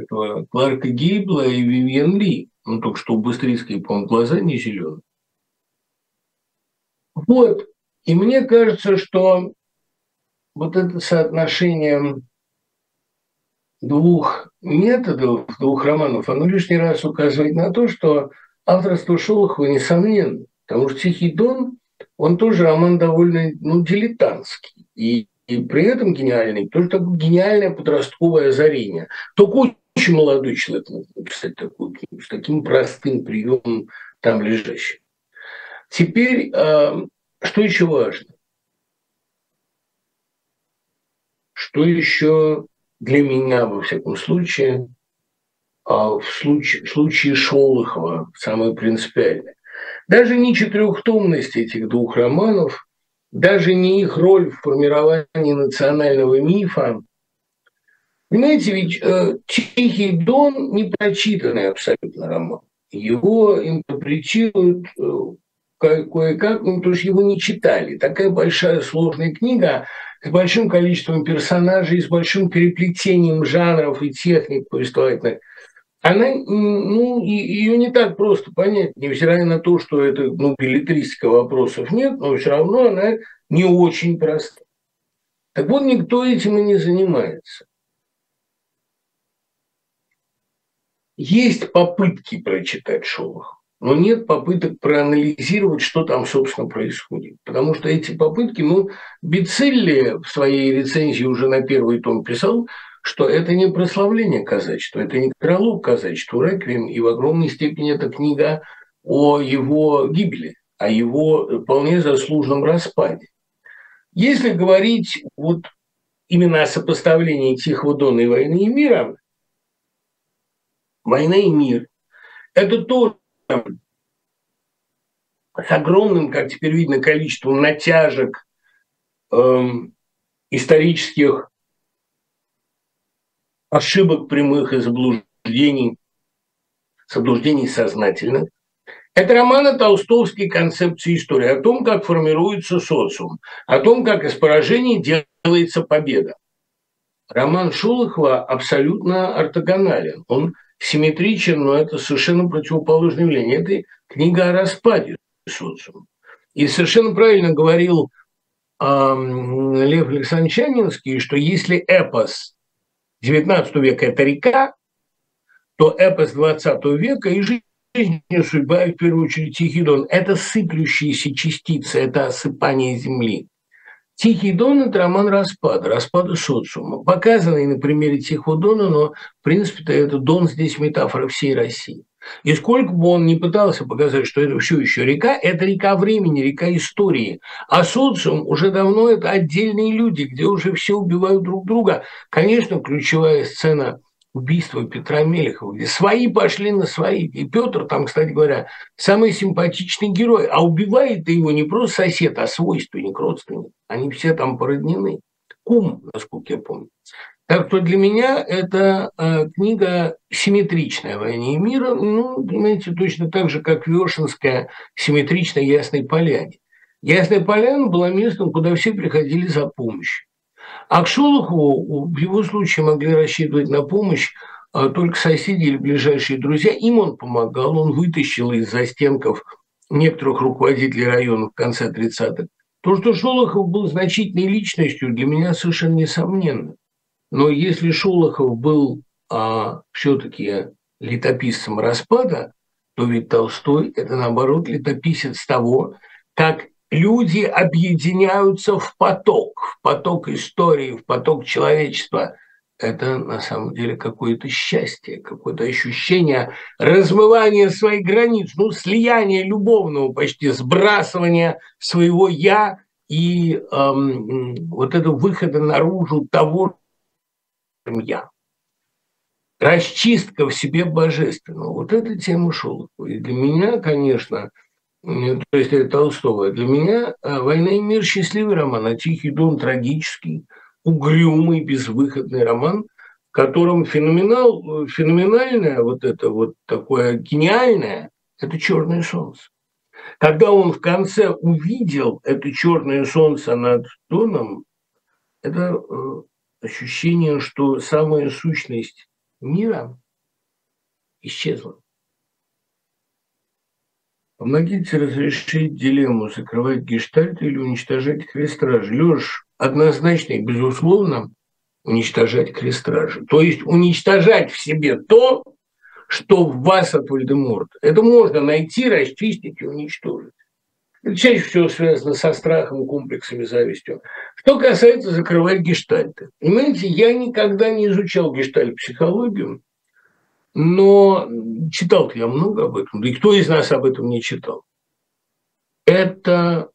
этого Кларка Гейбла и Вивьен Ли. Ну, только что у Быстрицкой, по-моему, глаза не зеленые. Вот. И мне кажется, что вот это соотношение двух методов, двух романов, оно лишний раз указывает на то, что авторство Шолохова несомненно, потому что «Тихий дон», он тоже роман довольно ну, дилетантский. И и при этом гениальный, такое гениальное подростковое озарение. Только очень молодой человек мог написать такую книгу с таким простым приемом там лежащим. Теперь, а, что еще важно? Что еще для меня, во всяком случае, а, в случае, в случае Шолохова самое принципиальное? Даже не четырехтомность этих двух романов – даже не их роль в формировании национального мифа. Понимаете, ведь э, «Тихий дон» – не прочитанный абсолютно роман. Его интерпретируют э, кое-как, ну, потому что его не читали. Такая большая сложная книга с большим количеством персонажей, с большим переплетением жанров и техник повествовательных – она, ну, ее не так просто понять, невзирая на то, что это, ну, билетристика вопросов нет, но все равно она не очень проста. Так вот, никто этим и не занимается. Есть попытки прочитать Шолох, но нет попыток проанализировать, что там, собственно, происходит. Потому что эти попытки, ну, Бицилли в своей рецензии уже на первый том писал, что это не прославление казачества, это не пролог казачества, реквием, и в огромной степени это книга о его гибели, о его вполне заслуженном распаде. Если говорить вот именно о сопоставлении Тихого Дона и войны и мира, война и мир – это то с огромным, как теперь видно, количеством натяжек эм, исторических ошибок прямых и заблуждений, заблуждений сознательных. Это роман о толстовской концепции истории, о том, как формируется социум, о том, как из поражений делается победа. Роман Шолохова абсолютно ортогонален. Он симметричен, но это совершенно противоположное явление. Это книга о распаде социума. И совершенно правильно говорил э, Лев Александрович что если эпос 19 века – это река, то эпос 20 века и жизнь и судьба, и в первую очередь Тихий Дон – это сыплющиеся частицы, это осыпание земли. Тихий Дон – это роман распада, распада социума, показанный на примере Тихого Дона, но, в принципе, это Дон здесь метафора всей России. И сколько бы он ни пытался показать, что это все еще река, это река времени, река истории. А социум уже давно это отдельные люди, где уже все убивают друг друга. Конечно, ключевая сцена убийство Петра Мелехова, где свои пошли на свои. И Петр там, кстати говоря, самый симпатичный герой. А убивает его не просто сосед, а свойственник, родственник. Они все там породнены. Кум, насколько я помню. Так что для меня это э, книга симметричная «Войне и мира», ну, понимаете, точно так же, как Вешенская симметричная «Ясной поляне». Ясная поляна была местом, куда все приходили за помощью. А к Шолохову в его случае могли рассчитывать на помощь а, только соседи или ближайшие друзья. Им он помогал, он вытащил из застенков некоторых руководителей района в конце 30-х. То, что Шолохов был значительной личностью, для меня совершенно несомненно. Но если Шолохов был а, все-таки летописцем распада, то ведь Толстой – это, наоборот, летописец того, как люди объединяются в поток, в поток истории, в поток человечества. Это на самом деле какое-то счастье, какое-то ощущение размывания своих границ, ну, слияния любовного почти, сбрасывания своего «я» и эм, вот это выхода наружу того, чем «я». Расчистка в себе божественного. Вот эта тема Шолохова. И для меня, конечно, то есть это Толстого. Для меня э, «Война и мир» – счастливый роман, а «Тихий дон» – трагический, угрюмый, безвыходный роман, в котором феноменал, феноменальное вот это вот такое гениальное – это «Черное солнце». Когда он в конце увидел это черное солнце над Доном, это э, ощущение, что самая сущность мира исчезла. Помогите разрешить дилемму, закрывать гештальт или уничтожать крестраж. Леш, однозначно и безусловно уничтожать крестражи. То есть уничтожать в себе то, что в вас от Вальдеморта. Это можно найти, расчистить и уничтожить. Это чаще всего связано со страхом, комплексами, завистью. Что касается закрывать гештальты. Понимаете, я никогда не изучал гештальт-психологию, но читал я много об этом, да и кто из нас об этом не читал. Это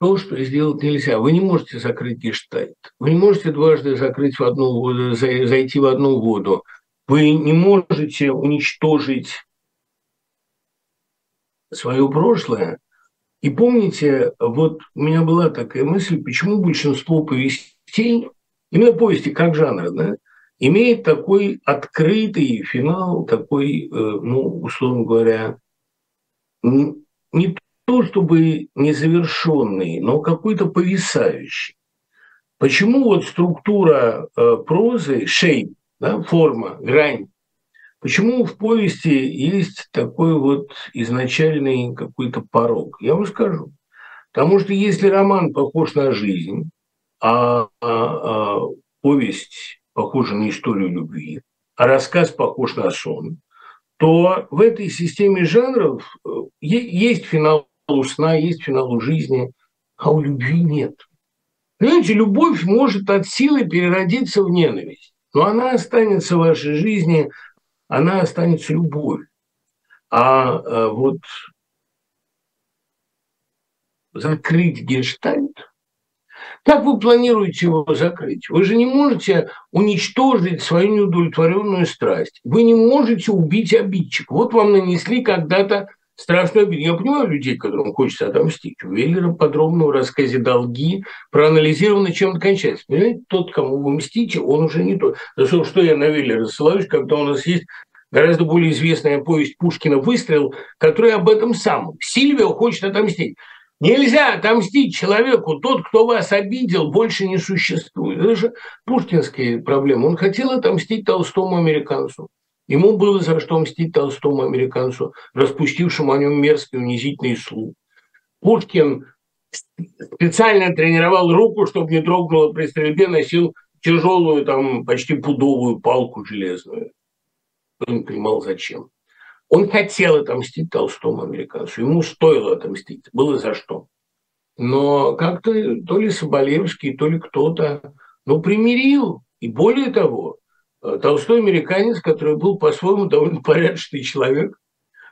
то, что сделать нельзя. Вы не можете закрыть гештальт. Вы не можете дважды закрыть в одну воду, зайти в одну воду. Вы не можете уничтожить свое прошлое. И помните, вот у меня была такая мысль, почему большинство повестей, именно повести как жанр, да, имеет такой открытый финал, такой, э, ну, условно говоря, не то чтобы незавершенный, но какой-то повисающий. Почему вот структура э, прозы, шей, да, форма, грань, почему в повести есть такой вот изначальный какой-то порог? Я вам скажу. Потому что если роман похож на жизнь, а, а, а повесть похожа на историю любви, а рассказ похож на сон, то в этой системе жанров э, есть финал у сна, есть финал у жизни, а у любви нет. Понимаете, любовь может от силы переродиться в ненависть, но она останется в вашей жизни, она останется любовью. А, а вот закрыть гештальт – как вы планируете его закрыть? Вы же не можете уничтожить свою неудовлетворенную страсть. Вы не можете убить обидчика. Вот вам нанесли когда-то страшную обиду. Я понимаю людей, которым хочется отомстить. У Веллера подробно в рассказе «Долги» проанализировано, чем это кончается. Понимаете, тот, кому вы мстите, он уже не тот. За что, что я на Веллера ссылаюсь, когда у нас есть гораздо более известная повесть Пушкина «Выстрел», которая об этом самом. Сильвия хочет отомстить. Нельзя отомстить человеку. Тот, кто вас обидел, больше не существует. Это же пушкинские проблемы. Он хотел отомстить толстому американцу. Ему было за что мстить толстому американцу, распустившему о нем мерзкий унизительный слух. Пушкин специально тренировал руку, чтобы не дрогнула при стрельбе, носил тяжелую, там, почти пудовую палку железную. Он не понимал, зачем. Он хотел отомстить толстому американцу, ему стоило отомстить, было за что. Но как-то то ли Соболевский, то ли кто-то, ну, примирил. И более того, толстой американец, который был по-своему довольно порядочный человек,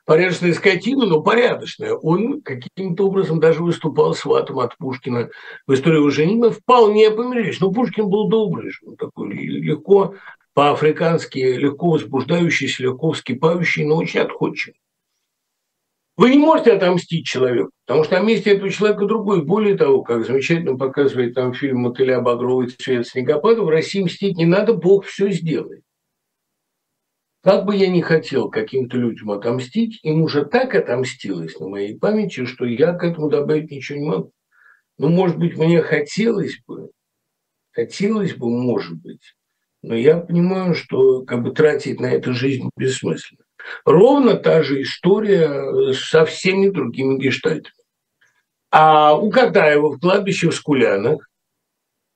порядочная скотина, но порядочная, он каким-то образом даже выступал сватом от Пушкина в истории женитьбы, вполне помирились. Но Пушкин был добрый, он такой легко по-африкански легко возбуждающийся, легко вскипающий, но очень отходчивый. Вы не можете отомстить человеку, потому что на месте этого человека другой. Более того, как замечательно показывает там фильм «Мотыля Багровый цвет снегопада», в России мстить не надо, Бог все сделает. Как бы я ни хотел каким-то людям отомстить, им уже так отомстилось на моей памяти, что я к этому добавить ничего не могу. Ну, может быть, мне хотелось бы, хотелось бы, может быть, но я понимаю, что как бы тратить на это жизнь бессмысленно. Ровно та же история со всеми другими гештальтами. А у Катаева в кладбище в Скулянах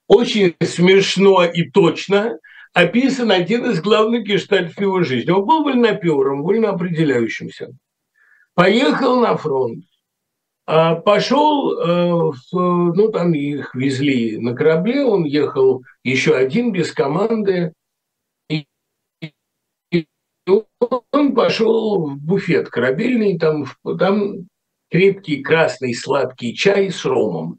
очень смешно и точно описан один из главных гештальтов его жизни. Он был вольнопером, вольноопределяющимся. Поехал на фронт, а пошел, э, ну там их везли на корабле, он ехал еще один без команды, он пошел в буфет корабельный, там, там крепкий красный сладкий чай с ромом.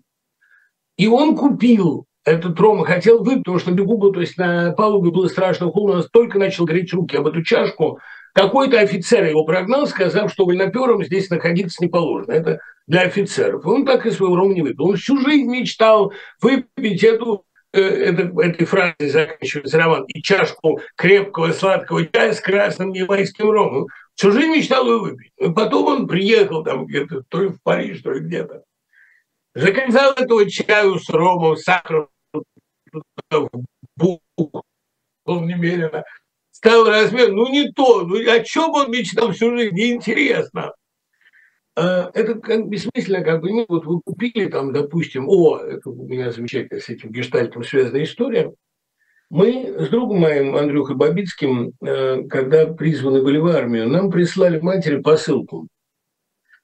И он купил этот ром и хотел выпить, потому что бегу то есть на палубе было страшно холодно, только начал греть руки об эту чашку. Какой-то офицер его прогнал, сказав, что вольнопером здесь находиться не положено. Это для офицеров. И он так и своего рома не выпил. Он всю жизнь мечтал выпить эту это, этой фразой заканчивается роман, и чашку крепкого сладкого чая с красным ямайским ромом. Всю жизнь мечтал его выпить. И потом он приехал там где-то, то ли в Париж, то ли где-то. Заказал этого чаю с ромом, сахаром, в булку, немерено. Стал размер, ну не то, ну о чем он мечтал всю жизнь, неинтересно. А, это как бессмысленно, как бы, ну, вот вы купили там, допустим, о, это у меня замечательно с этим гештальтом связанная история. Мы с другом моим, Андрюхой Бабицким, э, когда призваны были в армию, нам прислали матери посылку.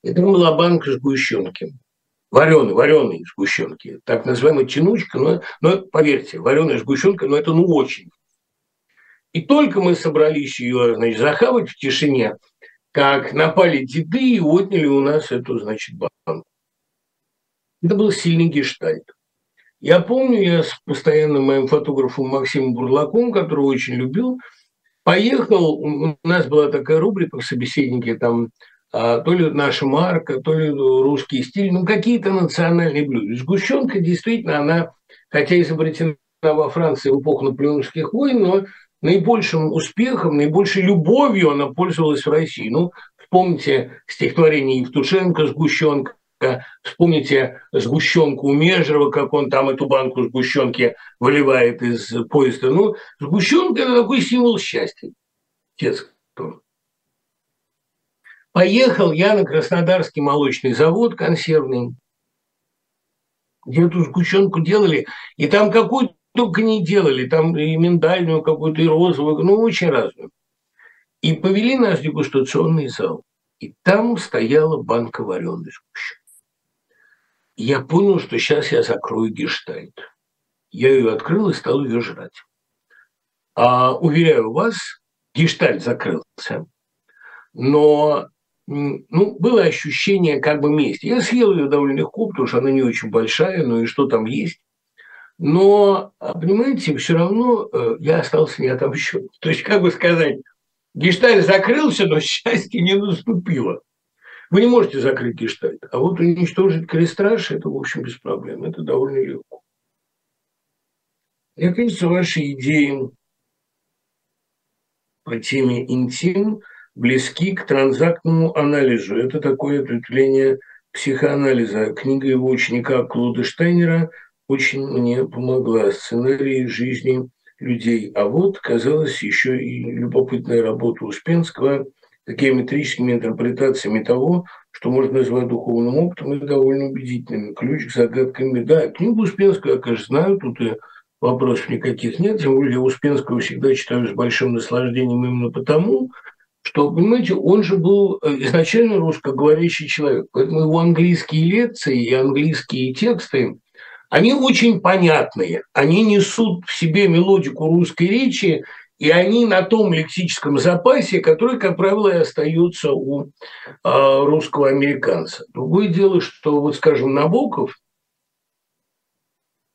Это была банка сгущенки. Вареные, вареные сгущенки. Так называемая тянучка, но, но поверьте, вареная сгущенка, но это ну очень. И только мы собрались ее, значит, захавать в тишине – как напали деды и отняли у нас эту, значит, банку. Это был сильный гештальт. Я помню, я с постоянным моим фотографом Максимом Бурлаком, которого очень любил, поехал, у нас была такая рубрика в собеседнике, там а, то ли наша марка, то ли русский стиль, ну какие-то национальные блюда. Сгущенка действительно, она, хотя изобретена во Франции в эпоху наполеоновских войн, но наибольшим успехом, наибольшей любовью она пользовалась в России. Ну, вспомните стихотворение Евтушенко «Сгущенка», Вспомните сгущенку у Межерова, как он там эту банку сгущенки выливает из поезда. Ну, сгущенка – это такой символ счастья. Детского. Поехал я на Краснодарский молочный завод консервный, где эту сгущенку делали, и там какой-то только не делали, там и миндальную какую-то, и розовую, ну, очень разную. И повели нас в дегустационный зал. И там стояла банка вареной сгущенки. Я понял, что сейчас я закрою гештальт. Я ее открыл и стал ее жрать. А, уверяю вас, гештальт закрылся. Но ну, было ощущение как бы мести. Я съел ее довольно легко, потому что она не очень большая, но и что там есть. Но, а, понимаете, все равно э, я остался не отомщен. То есть, как бы сказать, гештальт закрылся, но счастье не наступило. Вы не можете закрыть гештальт, а вот уничтожить крестраж – это, в общем, без проблем. Это довольно легко. Мне кажется, ваши идеи по теме интим близки к транзактному анализу. Это такое ответвление психоанализа. Книга его ученика Клода Штайнера очень мне помогла сценарий жизни людей. А вот, казалось, еще и любопытная работа Успенского с геометрическими интерпретациями того, что можно назвать духовным опытом, и довольно убедительными. Ключ к загадкам. Да, книгу Успенского я, конечно, знаю, тут и вопросов никаких нет. Тем более Успенского всегда читаю с большим наслаждением именно потому, что, понимаете, он же был э, изначально русскоговорящий человек. Поэтому его английские лекции и английские тексты они очень понятные, они несут в себе мелодику русской речи, и они на том лексическом запасе, который, как правило, и остается у э, русского американца. Другое дело, что, вот скажем, Набоков,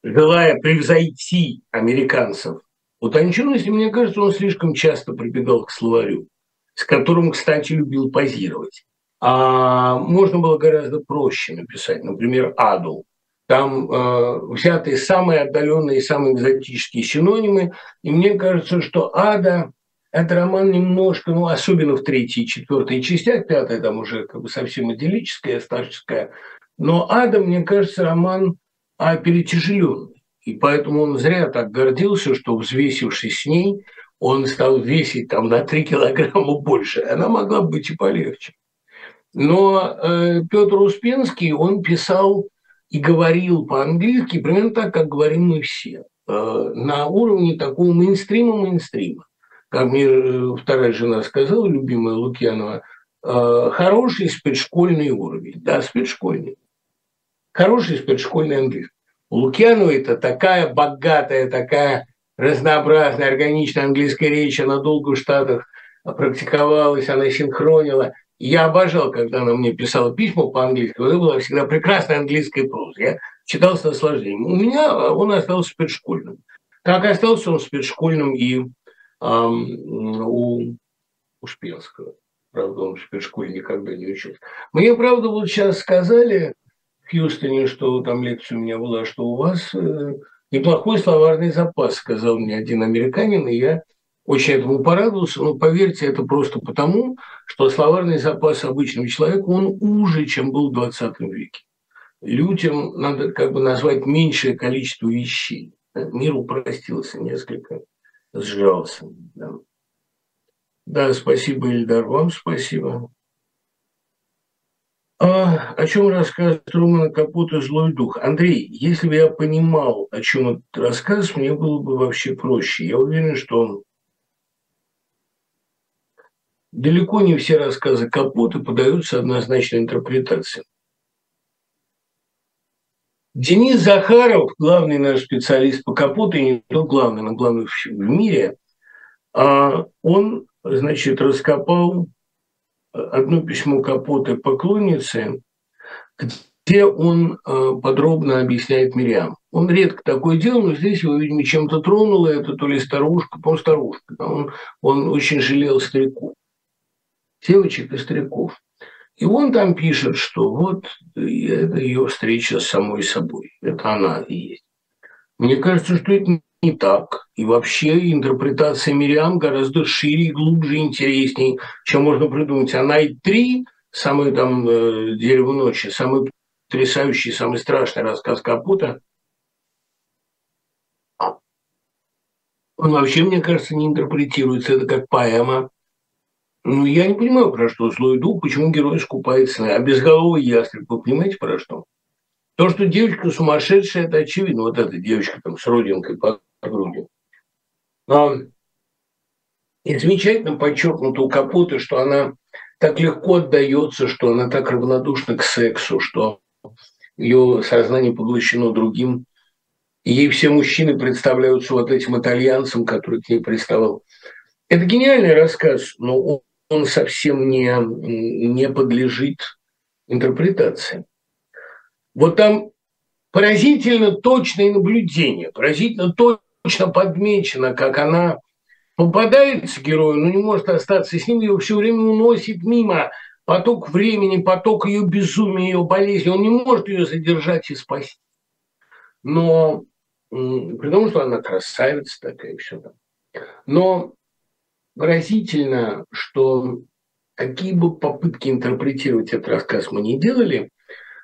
желая превзойти американцев Утонченности, мне кажется, он слишком часто прибегал к словарю, с которым, кстати, любил позировать. А можно было гораздо проще написать, например, «аду». Там э, взяты самые отдаленные, самые экзотические синонимы, и мне кажется, что «ада» – это роман немножко, ну, особенно в третьей и четвертой частях, пятая там уже как бы совсем идиллическая, старческая, но «ада», мне кажется, роман а перетяжеленный. И поэтому он зря так гордился, что, взвесившись с ней, он стал весить там на 3 килограмма больше. Она могла быть и полегче. Но э, Петр Успенский, он писал и говорил по-английски примерно так, как говорим мы все, э, на уровне такого мейнстрима-мейнстрима. Как мне э, вторая жена сказала, любимая Лукьянова, э, хороший спецшкольный уровень. Да, спецшкольный. Хороший спецшкольный английский. У Лукьянова это такая богатая, такая разнообразная, органичная английская речь, она долго в Штатах практиковалась, она синхронила. Я обожал, когда она мне писала письма по-английски. Это была всегда прекрасная английская проза. Я читал с наслаждением. У меня он остался спецшкольным. Как остался он спецшкольным и эм, у Успенского. Правда, он в спецшколе никогда не учился. Мне, правда, вот сейчас сказали в Хьюстоне, что там лекция у меня была, что у вас э, неплохой словарный запас, сказал мне один американин, и я очень этому порадовался, но поверьте, это просто потому, что словарный запас обычного человека, он уже, чем был в 20 веке. Людям надо как бы назвать меньшее количество вещей. Мир упростился несколько, сжался. Да, да спасибо, Ильдар, вам спасибо. А, о чем рассказывает Романа Капота «Злой дух»? Андрей, если бы я понимал, о чем этот рассказ, мне было бы вообще проще. Я уверен, что далеко не все рассказы Капоты подаются однозначной интерпретации. Денис Захаров, главный наш специалист по Капоте, не тот главный, но главный в мире, а он, значит, раскопал одно письмо Капоты поклонницы, где он э, подробно объясняет Мириам. Он редко такое делал, но здесь его, видимо, чем-то тронуло. Это то ли старушка, по старушка. Он, он очень жалел стариков девочек и стариков. И он там пишет, что вот это ее встреча с самой собой. Это она и есть. Мне кажется, что это не так. И вообще интерпретация Мириам гораздо шире, глубже, интереснее, чем можно придумать. Она и три, самый там э, «Дерево ночи», самый потрясающий, самый страшный рассказ Капута. Он вообще, мне кажется, не интерпретируется. Это как поэма. Ну, я не понимаю, про что злой дух, почему герой искупается. А безголовый ястреб, вы понимаете, про что? То, что девочка сумасшедшая, это очевидно. Вот эта девочка там с родинкой по груди. Но и замечательно подчеркнуто у Капоты, что она так легко отдается, что она так равнодушна к сексу, что ее сознание поглощено другим. И ей все мужчины представляются вот этим итальянцем, который к ней приставал. Это гениальный рассказ, но он совсем не, не подлежит интерпретации. Вот там поразительно точное наблюдение, поразительно точно подмечено, как она попадается герою, но не может остаться с ним, его все время уносит мимо поток времени, поток ее безумия, ее болезни. Он не может ее задержать и спасти. Но при том, что она красавица такая, все там. Но выразительно, что какие бы попытки интерпретировать этот рассказ мы не делали,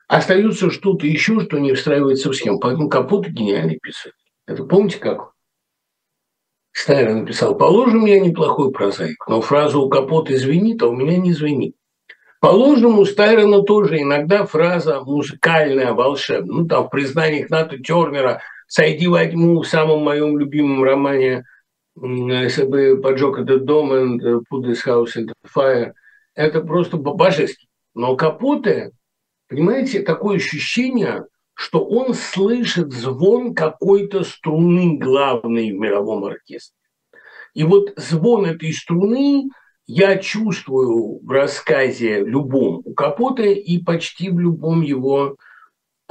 остается что-то еще, что не встраивается в схему. Поэтому Капот гениальный писатель. Это помните как? Стайра написал, положим, я неплохой прозаик, но фраза у Капота звенит, а у меня не звенит. Положим, у Стайрона тоже иногда фраза музыкальная, волшебная. Ну, там в признаниях Ната Тернера «Сойди во тьму» в самом моем любимом романе если бы поджег этот дом и put this house into fire, это просто божественно. Но Капоте, понимаете, такое ощущение, что он слышит звон какой-то струны главной в мировом оркестре. И вот звон этой струны я чувствую в рассказе любом у Капоте и почти в любом его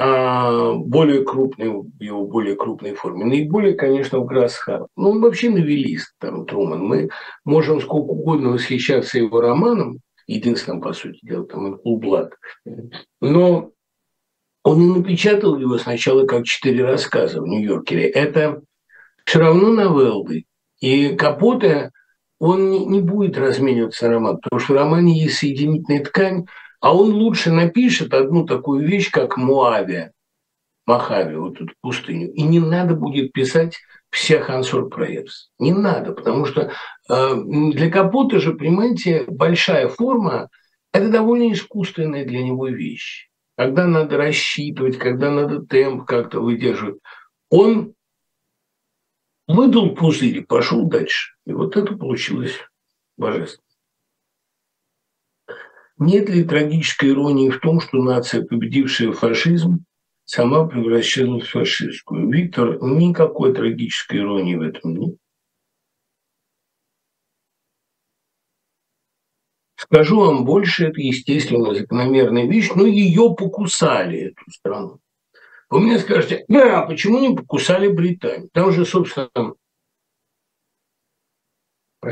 а, более крупной, в его более крупной форме. Наиболее, конечно, в Грассхарп. Ну, он вообще новелист, там, Труман. Мы можем сколько угодно восхищаться его романом, единственным, по сути дела, там, Блад. Но он не напечатал его сначала как четыре рассказа в Нью-Йоркере. Это все равно новеллы. И Капоте, он не будет размениваться на роман, потому что в романе есть соединительная ткань, а он лучше напишет одну такую вещь, как Муаве, Махави, вот эту пустыню. И не надо будет писать всех ансор проектс. Не надо, потому что э, для Капота же, понимаете, большая форма – это довольно искусственная для него вещь. Когда надо рассчитывать, когда надо темп как-то выдерживать. Он выдал пузырь и пошел дальше. И вот это получилось божественно. Нет ли трагической иронии в том, что нация, победившая фашизм, сама превращалась в фашистскую? Виктор, никакой трагической иронии в этом нет. Скажу вам больше, это естественно закономерная вещь, но ее покусали, эту страну. Вы мне скажете, а почему не покусали Британию? Там же, собственно,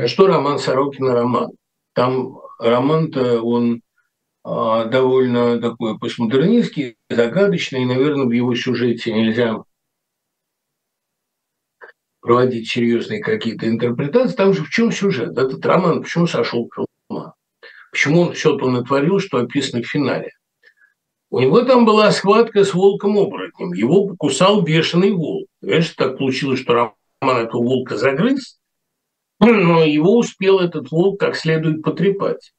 что роман Сорокина роман? Там роман-то он а, довольно такой постмодернистский, загадочный, и, наверное, в его сюжете нельзя проводить серьезные какие-то интерпретации. Там же в чем сюжет? Этот роман почему сошел с ума? Почему он все то натворил, что описано в финале? У него там была схватка с волком-оборотнем. Его покусал бешеный волк. Понимаешь, так получилось, что роман этого волка загрыз, но его успел этот волк как следует потрепать.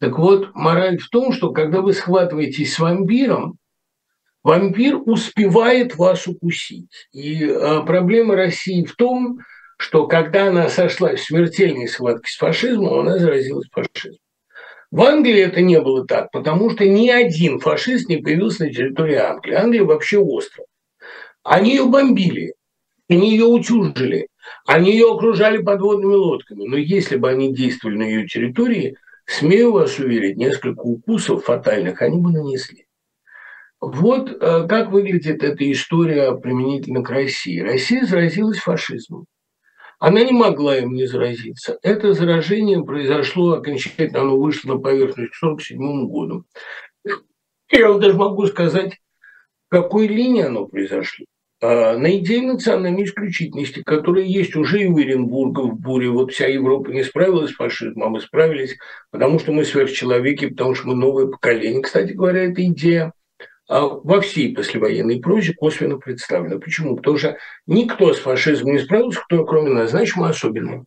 Так вот, мораль в том, что когда вы схватываетесь с вампиром, вампир успевает вас укусить. И а, проблема России в том, что когда она сошла в смертельной схватке с фашизмом, она заразилась фашизмом. В Англии это не было так, потому что ни один фашист не появился на территории Англии. Англия вообще остров. Они ее бомбили, они ее утюжили, они ее окружали подводными лодками. Но если бы они действовали на ее территории, смею вас уверить, несколько укусов фатальных они бы нанесли. Вот э, как выглядит эта история применительно к России. Россия заразилась фашизмом. Она не могла им не заразиться. Это заражение произошло окончательно, оно вышло на поверхность к 1947 году. Я даже могу сказать, в какой линии оно произошло. А, на идее национальной исключительности, которая есть уже и в Оренбурге, в Буре. Вот вся Европа не справилась с фашизмом, а мы справились, потому что мы сверхчеловеки, потому что мы новое поколение. Кстати говоря, эта идея а, во всей послевоенной прозе косвенно представлена. Почему? Потому что никто с фашизмом не справился, кто кроме нас. Значит, мы особенные.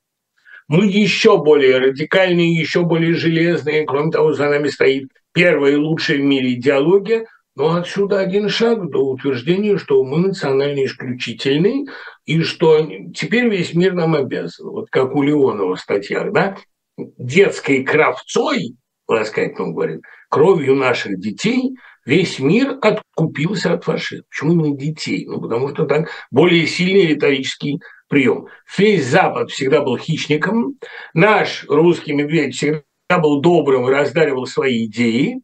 Мы еще более радикальные, еще более железные. Кроме того, за нами стоит первая и лучшая в мире идеология – но отсюда один шаг до утверждения, что мы национально исключительны, и что теперь весь мир нам обязан. Вот как у Леонова в статьях, да, детской кровцой, ласкательно говорит, кровью наших детей весь мир откупился от фашизма. Почему именно детей? Ну, потому что так более сильный риторический прием. Весь Запад всегда был хищником, наш русский медведь всегда был добрым и раздаривал свои идеи,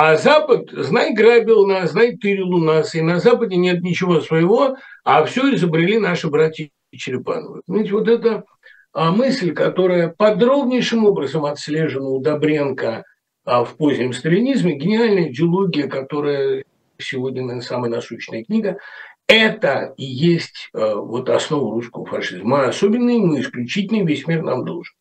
а Запад, знай, грабил нас, знай, тырил у нас, и на Западе нет ничего своего, а все изобрели наши братья Черепановы. Знаете, вот это а, мысль, которая подробнейшим образом отслежена у Добренко а, в позднем сталинизме, гениальная идеология, которая сегодня, наверное, самая насущная книга, это и есть а, вот основа русского фашизма. Мы особенные, мы исключительные, весь мир нам должен.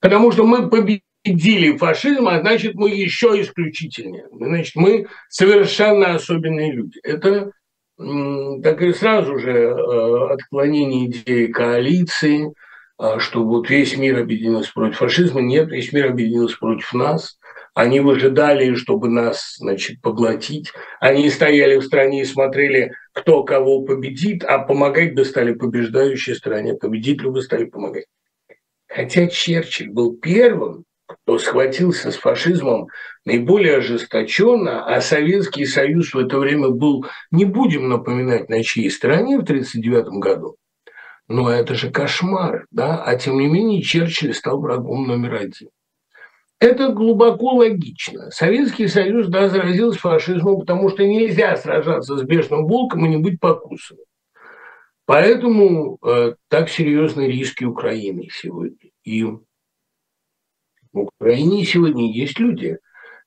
Потому что мы победили победили фашизм, а значит, мы еще исключительнее. Значит, мы совершенно особенные люди. Это так и сразу же э, отклонение идеи коалиции, а, что вот весь мир объединился против фашизма. Нет, весь мир объединился против нас. Они выжидали, чтобы нас, значит, поглотить. Они стояли в стране и смотрели, кто кого победит, а помогать бы стали побеждающей стране, победителю бы стали помогать. Хотя Черчилль был первым, кто схватился с фашизмом наиболее ожесточенно, а Советский Союз в это время был, не будем напоминать, на чьей стороне в 1939 году, но это же кошмар, да, а тем не менее Черчилль стал врагом номер один. Это глубоко логично. Советский Союз, да, заразился фашизмом, потому что нельзя сражаться с бешеным волком и не быть покусанным. Поэтому э, так серьезны риски Украины сегодня. И в Украине сегодня есть люди,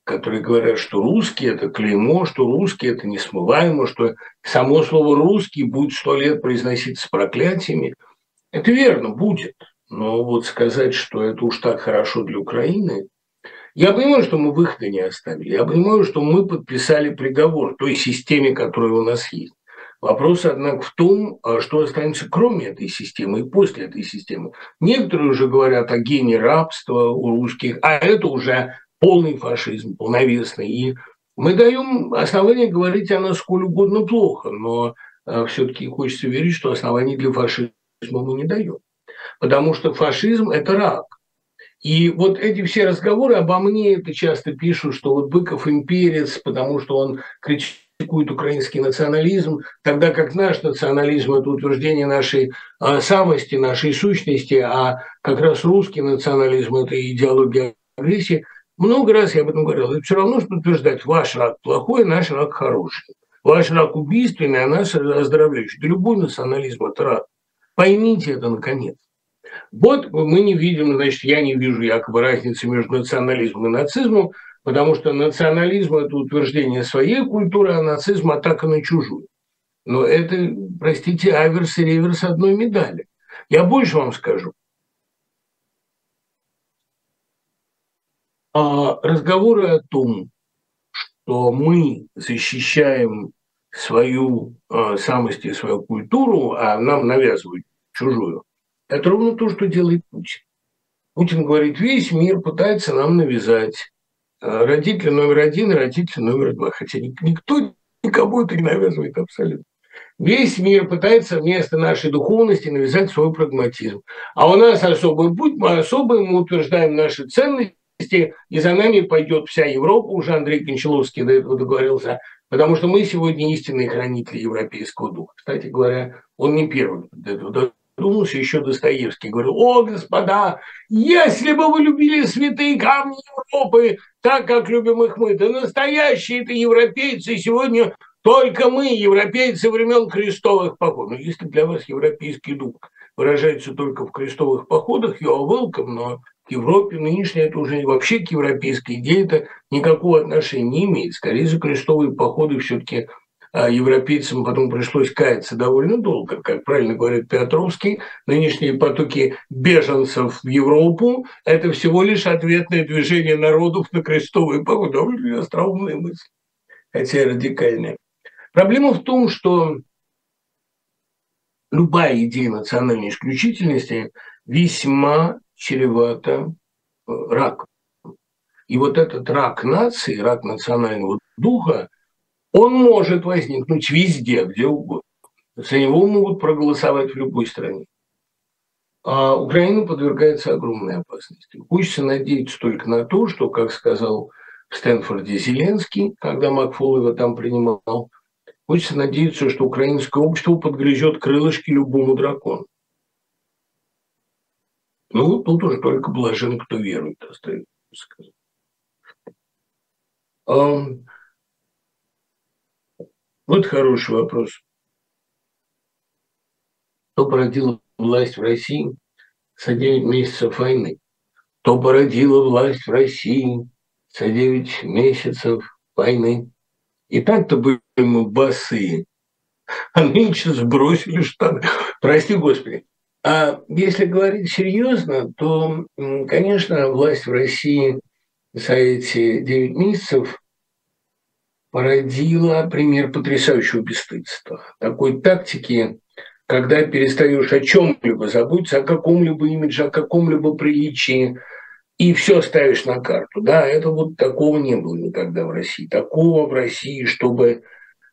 которые говорят, что русский – это клеймо, что русский – это несмываемо, что само слово «русский» будет сто лет произноситься с проклятиями. Это верно, будет. Но вот сказать, что это уж так хорошо для Украины, я понимаю, что мы выхода не оставили. Я понимаю, что мы подписали приговор той системе, которая у нас есть. Вопрос, однако, в том, а что останется кроме этой системы и после этой системы. Некоторые уже говорят о гене рабства у русских, а это уже полный фашизм, полновесный. И мы даем основания говорить о нас сколь угодно плохо, но а, все-таки хочется верить, что оснований для фашизма мы не даем. Потому что фашизм – это рак. И вот эти все разговоры обо мне, это часто пишут, что вот Быков имперец, потому что он критикует украинский национализм, тогда как наш национализм – это утверждение нашей а, самости, нашей сущности, а как раз русский национализм – это идеология агрессии. Много раз я об этом говорил. Это все равно, что утверждать, ваш рак плохой, наш рак хороший. Ваш рак убийственный, а наш оздоровляющий. Да любой национализм – это рак. Поймите это, наконец. Вот мы не видим, значит, я не вижу якобы разницы между национализмом и нацизмом, потому что национализм – это утверждение своей культуры, а нацизм – атака на чужую. Но это, простите, аверс и реверс одной медали. Я больше вам скажу. А разговоры о том, что мы защищаем свою э, самость и свою культуру, а нам навязывают чужую, это ровно то, что делает Путин. Путин говорит, весь мир пытается нам навязать родитель номер один и родитель номер два. Хотя никто никому это не навязывает абсолютно. Весь мир пытается вместо нашей духовности навязать свой прагматизм. А у нас особый путь, мы особый, мы утверждаем наши ценности, и за нами пойдет вся Европа, уже Андрей Кончаловский до этого договорился, потому что мы сегодня истинные хранители европейского духа. Кстати говоря, он не первый до этого Думался еще Достоевский. Говорил, о, господа, если бы вы любили святые камни Европы так, как любим их мы, да настоящие это европейцы сегодня только мы, европейцы времен крестовых походов. Ну, если для вас европейский дух выражается только в крестовых походах, you are но к Европе нынешнее это уже вообще к европейской идее это никакого отношения не имеет. Скорее за крестовые походы все-таки европейцам потом пришлось каяться довольно долго. Как правильно говорит Петровский, нынешние потоки беженцев в Европу – это всего лишь ответное движение народов на крестовые походы. Довольно остроумная мысль, хотя и радикальная. Проблема в том, что любая идея национальной исключительности весьма чревата э, раком. И вот этот рак нации, рак национального духа – он может возникнуть везде, где угодно. За него могут проголосовать в любой стране. А Украина подвергается огромной опасности. Хочется надеяться только на то, что, как сказал в Стэнфорде Зеленский, когда Макфол его там принимал, хочется надеяться, что украинское общество подгрызет крылышки любому дракону. Ну, тут уже только блажен, кто верует, остается сказать. Вот хороший вопрос. Кто породил власть в России за 9 месяцев войны? Кто породила власть в России за 9 месяцев войны? И так-то были мы босые, а нынче сбросили штаны. Прости, Господи. А если говорить серьезно, то, конечно, власть в России за эти 9 месяцев породила пример потрясающего бесстыдства. Такой тактики, когда перестаешь о чем-либо заботиться, о каком-либо имидже, о каком-либо приличии, и все ставишь на карту. Да, это вот такого не было никогда в России. Такого в России, чтобы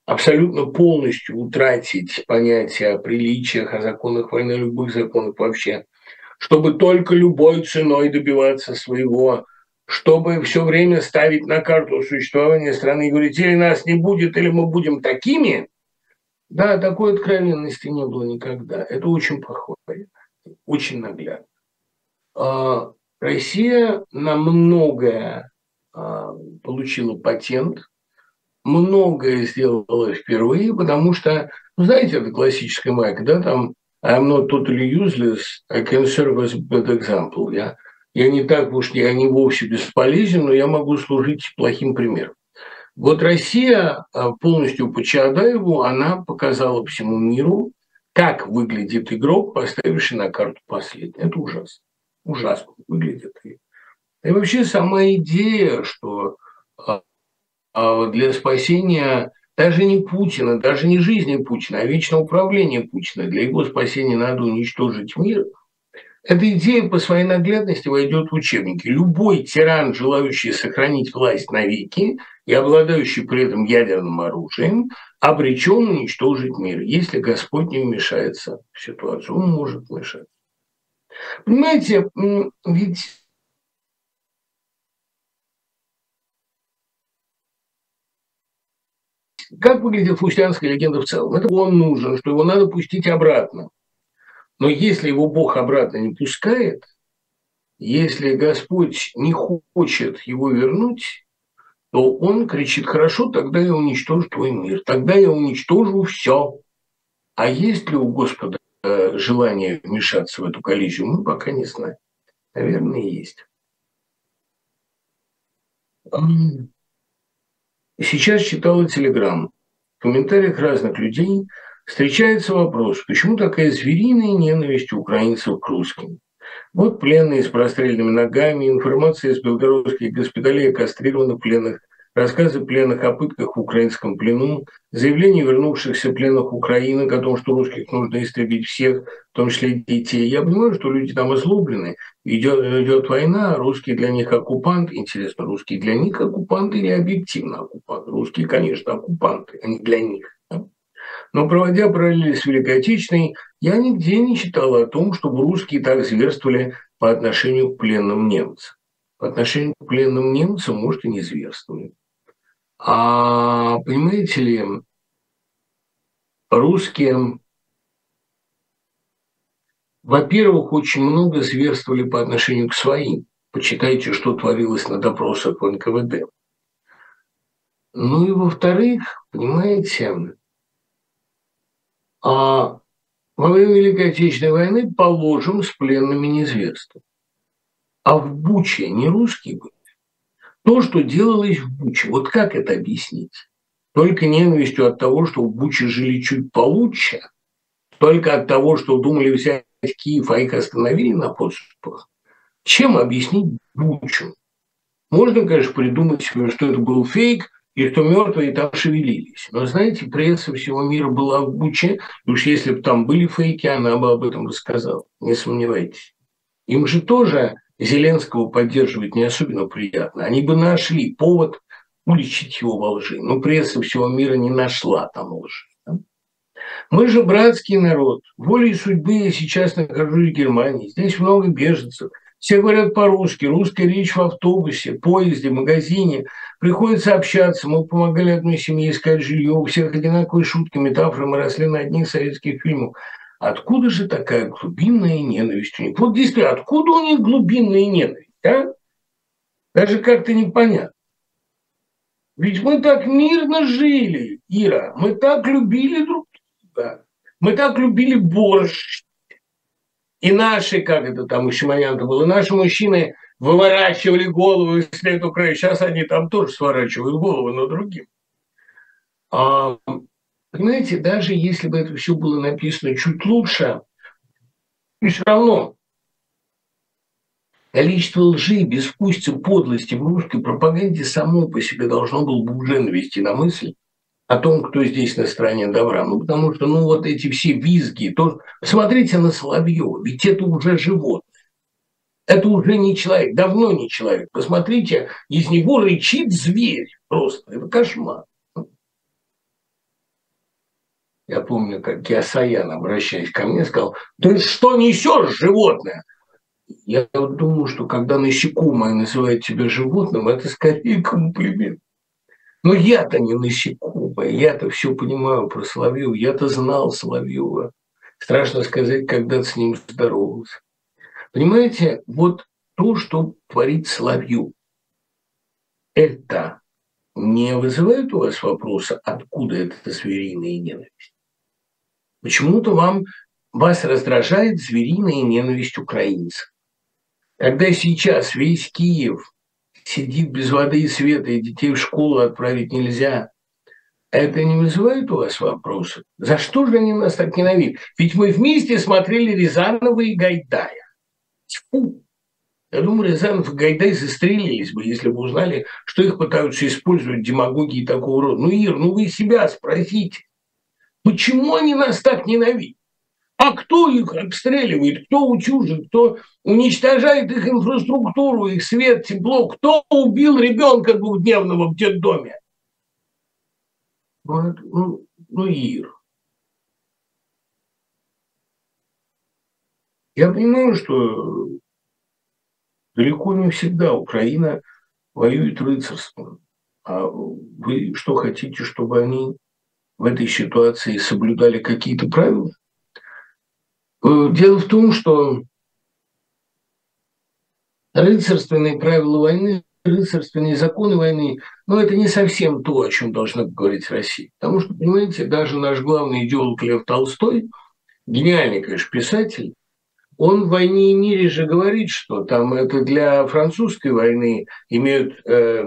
абсолютно полностью утратить понятие о приличиях, о законах войны, любых законах вообще, чтобы только любой ценой добиваться своего чтобы все время ставить на карту существования страны и говорить, или нас не будет, или мы будем такими, да, такой откровенности не было никогда. Это очень похоже, очень наглядно. А, Россия на многое а, получила патент, многое сделала впервые, потому что, ну, знаете, это классическая майка, да, там I'm not totally useless, I can serve as a bad example. Я, я не так уж, я не вовсе бесполезен, но я могу служить плохим примером. Вот Россия а, полностью по Чаадаеву, она показала всему миру, как выглядит игрок, поставивший на карту последний. Это ужасно. Ужасно выглядит. И вообще сама идея, что а, а, для спасения даже не Путина, даже не жизни Путина, а вечного управления Путина, для его спасения надо уничтожить мир, эта идея по своей наглядности войдет в учебники. Любой тиран, желающий сохранить власть навеки и обладающий при этом ядерным оружием, обречен уничтожить мир. Если Господь не вмешается в ситуацию, он может вмешаться. Понимаете, ведь Как выглядит фаустианская легенда в целом? Это он нужен, что его надо пустить обратно. Но если его Бог обратно не пускает, если Господь не хочет его вернуть, то он кричит, хорошо, тогда я уничтожу твой мир, тогда я уничтожу все. А есть ли у Господа э, желание вмешаться в эту коллизию, мы пока не знаем. Наверное, есть. Сейчас читала телеграмм. В комментариях разных людей встречается вопрос, почему такая звериная ненависть украинцев к русским. Вот пленные с простреленными ногами, информация из белгородских госпиталей о кастрированных пленных рассказы пленных о пытках в украинском плену, заявления вернувшихся пленных Украины о том, что русских нужно истребить всех, в том числе детей. Я понимаю, что люди там озлоблены, идет, идет война, русские для них оккупант. Интересно, русские для них оккупанты или объективно оккупанты? Русские, конечно, оккупанты, а не для них. Но проводя параллели с Великой Отечественной, я нигде не читал о том, чтобы русские так зверствовали по отношению к пленным немцам. По отношению к пленным немцам, может, и не зверствовали. А понимаете ли, русские, во-первых, очень много зверствовали по отношению к своим. Почитайте, что творилось на допросах в НКВД. Ну и во-вторых, понимаете, а во время Великой Отечественной войны положим с пленными неизвестно. А в Буче не русские были? То, что делалось в Буче, вот как это объяснить? Только ненавистью от того, что в Буче жили чуть получше, только от того, что думали взять Киев, а их остановили на подступах. Чем объяснить Бучу? Можно, конечно, придумать, что это был фейк, и что мертвые там шевелились. Но, знаете, пресса всего мира была в Буче, уж если бы там были фейки, она бы об этом рассказала, не сомневайтесь. Им же тоже Зеленского поддерживать не особенно приятно. Они бы нашли повод уличить его во лжи. Но пресса всего мира не нашла там лжи. Мы же братский народ. Волей судьбы я сейчас нахожусь в Германии. Здесь много беженцев. Все говорят по-русски. Русская речь в автобусе, поезде, магазине. Приходится общаться. Мы помогали одной семье искать жилье. У всех одинаковые шутки, метафоры. Мы росли на одних советских фильмах. Откуда же такая глубинная ненависть у них? Вот действительно, откуда у них глубинная ненависть, а? Даже как-то непонятно. Ведь мы так мирно жили, Ира, мы так любили друг друга, мы так любили борщ. И наши, как это там у Шимонянка было, наши мужчины выворачивали голову след Украины. Сейчас они там тоже сворачивают головы, но другим. А Понимаете, даже если бы это все было написано чуть лучше, и все равно количество лжи, безвкусицы, подлости в русской пропаганде само по себе должно было бы уже навести на мысль о том, кто здесь на стороне добра. Ну, потому что, ну, вот эти все визги, то... Посмотрите на Соловьева, ведь это уже животное. Это уже не человек, давно не человек. Посмотрите, из него рычит зверь просто. Это кошмар. Я помню, как Киасаян, обращаясь ко мне, сказал, ты что несешь, животное? Я думаю, что когда насекомое называет тебя животным, это скорее комплимент. Но я-то не насекомое, я-то все понимаю про Соловьева, я-то знал Соловьева. Страшно сказать, когда с ним здоровался. Понимаете, вот то, что творит Соловью, это не вызывает у вас вопроса, откуда эта звериная ненависть? Почему-то вам вас раздражает звериная ненависть украинцев. Когда сейчас весь Киев сидит без воды и света, и детей в школу отправить нельзя, это не вызывает у вас вопросов? За что же они нас так ненавидят? Ведь мы вместе смотрели Рязанова и Гайдая. Тьфу! Я думаю, Рязанов и Гайдай застрелились бы, если бы узнали, что их пытаются использовать демагогии такого рода. Ну, Ир, ну вы себя спросите, почему они нас так ненавидят? А кто их обстреливает, кто утюжит, кто уничтожает их инфраструктуру, их свет, тепло, кто убил ребенка двухдневного в детдоме? Ну, ну, ну Ир. Я понимаю, что далеко не всегда Украина воюет рыцарством. А вы что хотите, чтобы они в этой ситуации соблюдали какие-то правила? Э, дело в том, что рыцарственные правила войны, рыцарственные законы войны, но это не совсем то, о чем должна говорить Россия. Потому что, понимаете, даже наш главный идеолог Лев Толстой, гениальный, конечно, писатель, он в «Войне и мире» же говорит, что там это для французской войны имеют э,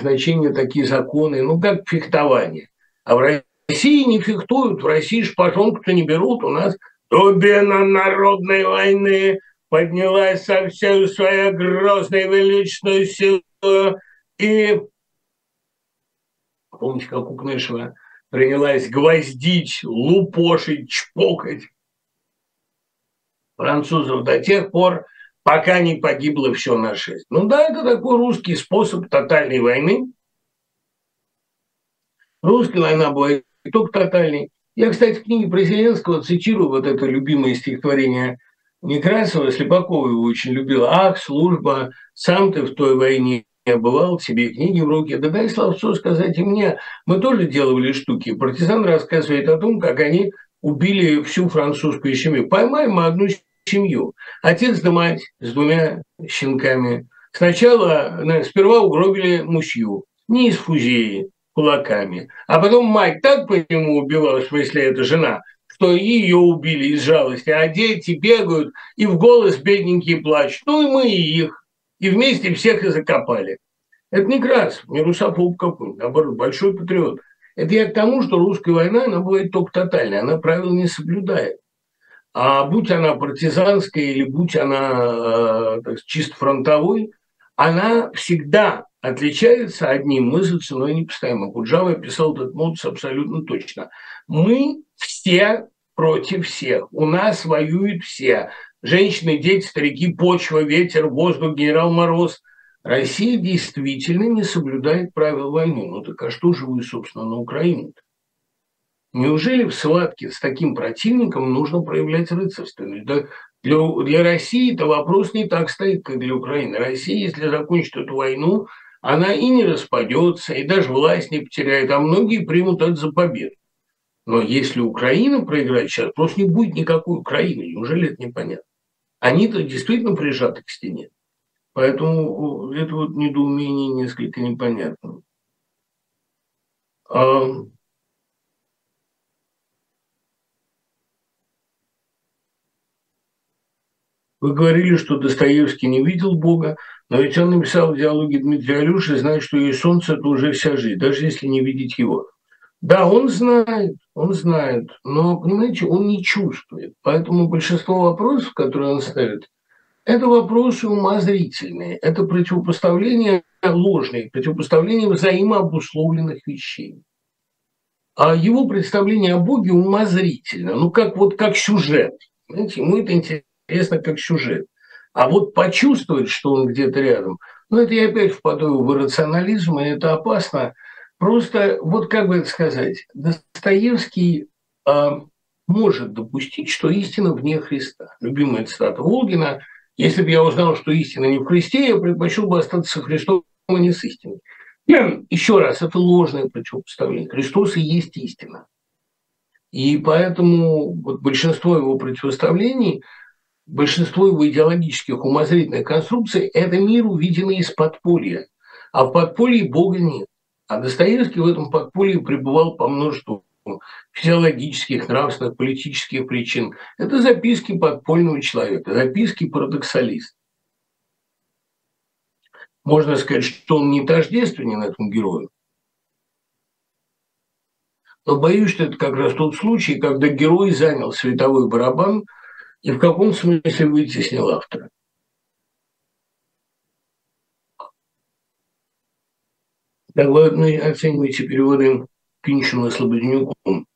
значение такие законы, ну, как фехтование. А в России не фехтуют, в России шпажонку-то не берут, у нас Дубина народной войны поднялась со всей своей грозной величной силой и, помните, как у Кнышева принялась гвоздить, лупошить, чпокать французов до тех пор, пока не погибло все на шесть. Ну да, это такой русский способ тотальной войны. Русская война была не только тотальной, я, кстати, в книге про Зеленского цитирую вот это любимое стихотворение Некрасова, Слепакова его очень любил. «Ах, служба, сам ты в той войне бывал, тебе книги в руки. Да дай словцо сказать и мне. Мы тоже делали штуки. Партизан рассказывает о том, как они убили всю французскую семью. Поймаем мы одну семью. Отец да мать с двумя щенками. Сначала, сперва угробили мусью, не из фузеи, кулаками. А потом мать так по нему убивала, в смысле, это жена, что ее убили из жалости, а дети бегают и в голос бедненькие плачут. Ну и мы и их. И вместе всех и закопали. Это не Крас, не русофоб какой, наоборот, большой патриот. Это я к тому, что русская война, она бывает только тотальная, она правил не соблюдает. А будь она партизанская или будь она э, так, чисто фронтовой, она всегда отличается одним мысль ценой непостоянно. Куджава писал этот модус абсолютно точно. Мы все против всех. У нас воюют все. Женщины, дети, старики, почва, ветер, воздух, генерал Мороз. Россия действительно не соблюдает правил войны. Ну так а что же вы, собственно, на Украину -то? Неужели в схватке с таким противником нужно проявлять рыцарственность? Да для, для России это вопрос не так стоит, как для Украины. Россия, если закончит эту войну, она и не распадется, и даже власть не потеряет, а многие примут это за победу. Но если Украина проиграет сейчас, просто не будет никакой Украины. Неужели это непонятно? Они-то действительно прижаты к стене. Поэтому это вот недоумение несколько непонятно. А Вы говорили, что Достоевский не видел Бога, но ведь он написал в диалоге Дмитрия Алюши, знает, что и солнце – это уже вся жизнь, даже если не видеть его. Да, он знает, он знает, но, понимаете, он не чувствует. Поэтому большинство вопросов, которые он ставит, это вопросы умозрительные, это противопоставление ложные, противопоставление взаимообусловленных вещей. А его представление о Боге умозрительно, ну как вот как сюжет. Знаете, ему это интересно как сюжет. А вот почувствовать, что он где-то рядом, ну, это я опять впаду в иррационализм, и это опасно. Просто, вот как бы это сказать, Достоевский а, может допустить, что истина вне Христа. Любимая цитата Волгина. Если бы я узнал, что истина не в Христе, я предпочел бы остаться со Христом, а не с истиной. Еще раз, это ложное противопоставление. Христос и есть истина. И поэтому вот большинство его противоставлений – большинство его идеологических умозрительных конструкций – это мир, увиденный из подполья. А в подполье Бога нет. А Достоевский в этом подполье пребывал по множеству физиологических, нравственных, политических причин. Это записки подпольного человека, записки парадоксалиста. Можно сказать, что он не тождественен этому герою. Но боюсь, что это как раз тот случай, когда герой занял световой барабан и в каком смысле вытеснил автора. Как вы оцениваете переводы Пинчина Слободенюком?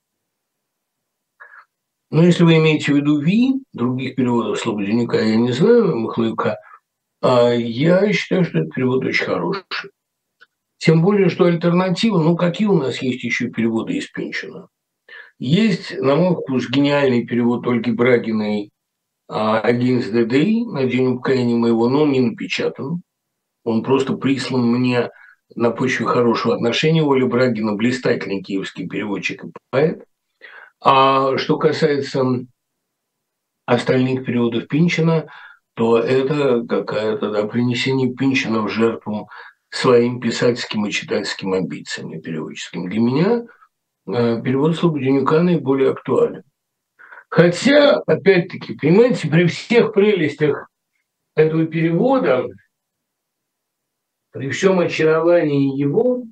Но если вы имеете в виду Ви, других переводов Слободенюка я не знаю, Махлаюка, а я считаю, что этот перевод очень хороший. Тем более, что альтернатива, ну какие у нас есть еще переводы из Пинчина? Есть, на мой вкус, гениальный перевод Ольги Брагиной «Against the Day» на день упокоения моего, но он не напечатан. Он просто прислан мне на почве хорошего отношения Оля Брагина, блистательный киевский переводчик и поэт. А что касается остальных переводов Пинчина, то это какая-то да, принесение Пинчина в жертву своим писательским и читательским амбициями переводческим. Для меня перевод Слободенюка наиболее актуален. Хотя, опять-таки, понимаете, при всех прелестях этого перевода при всем очаровании его,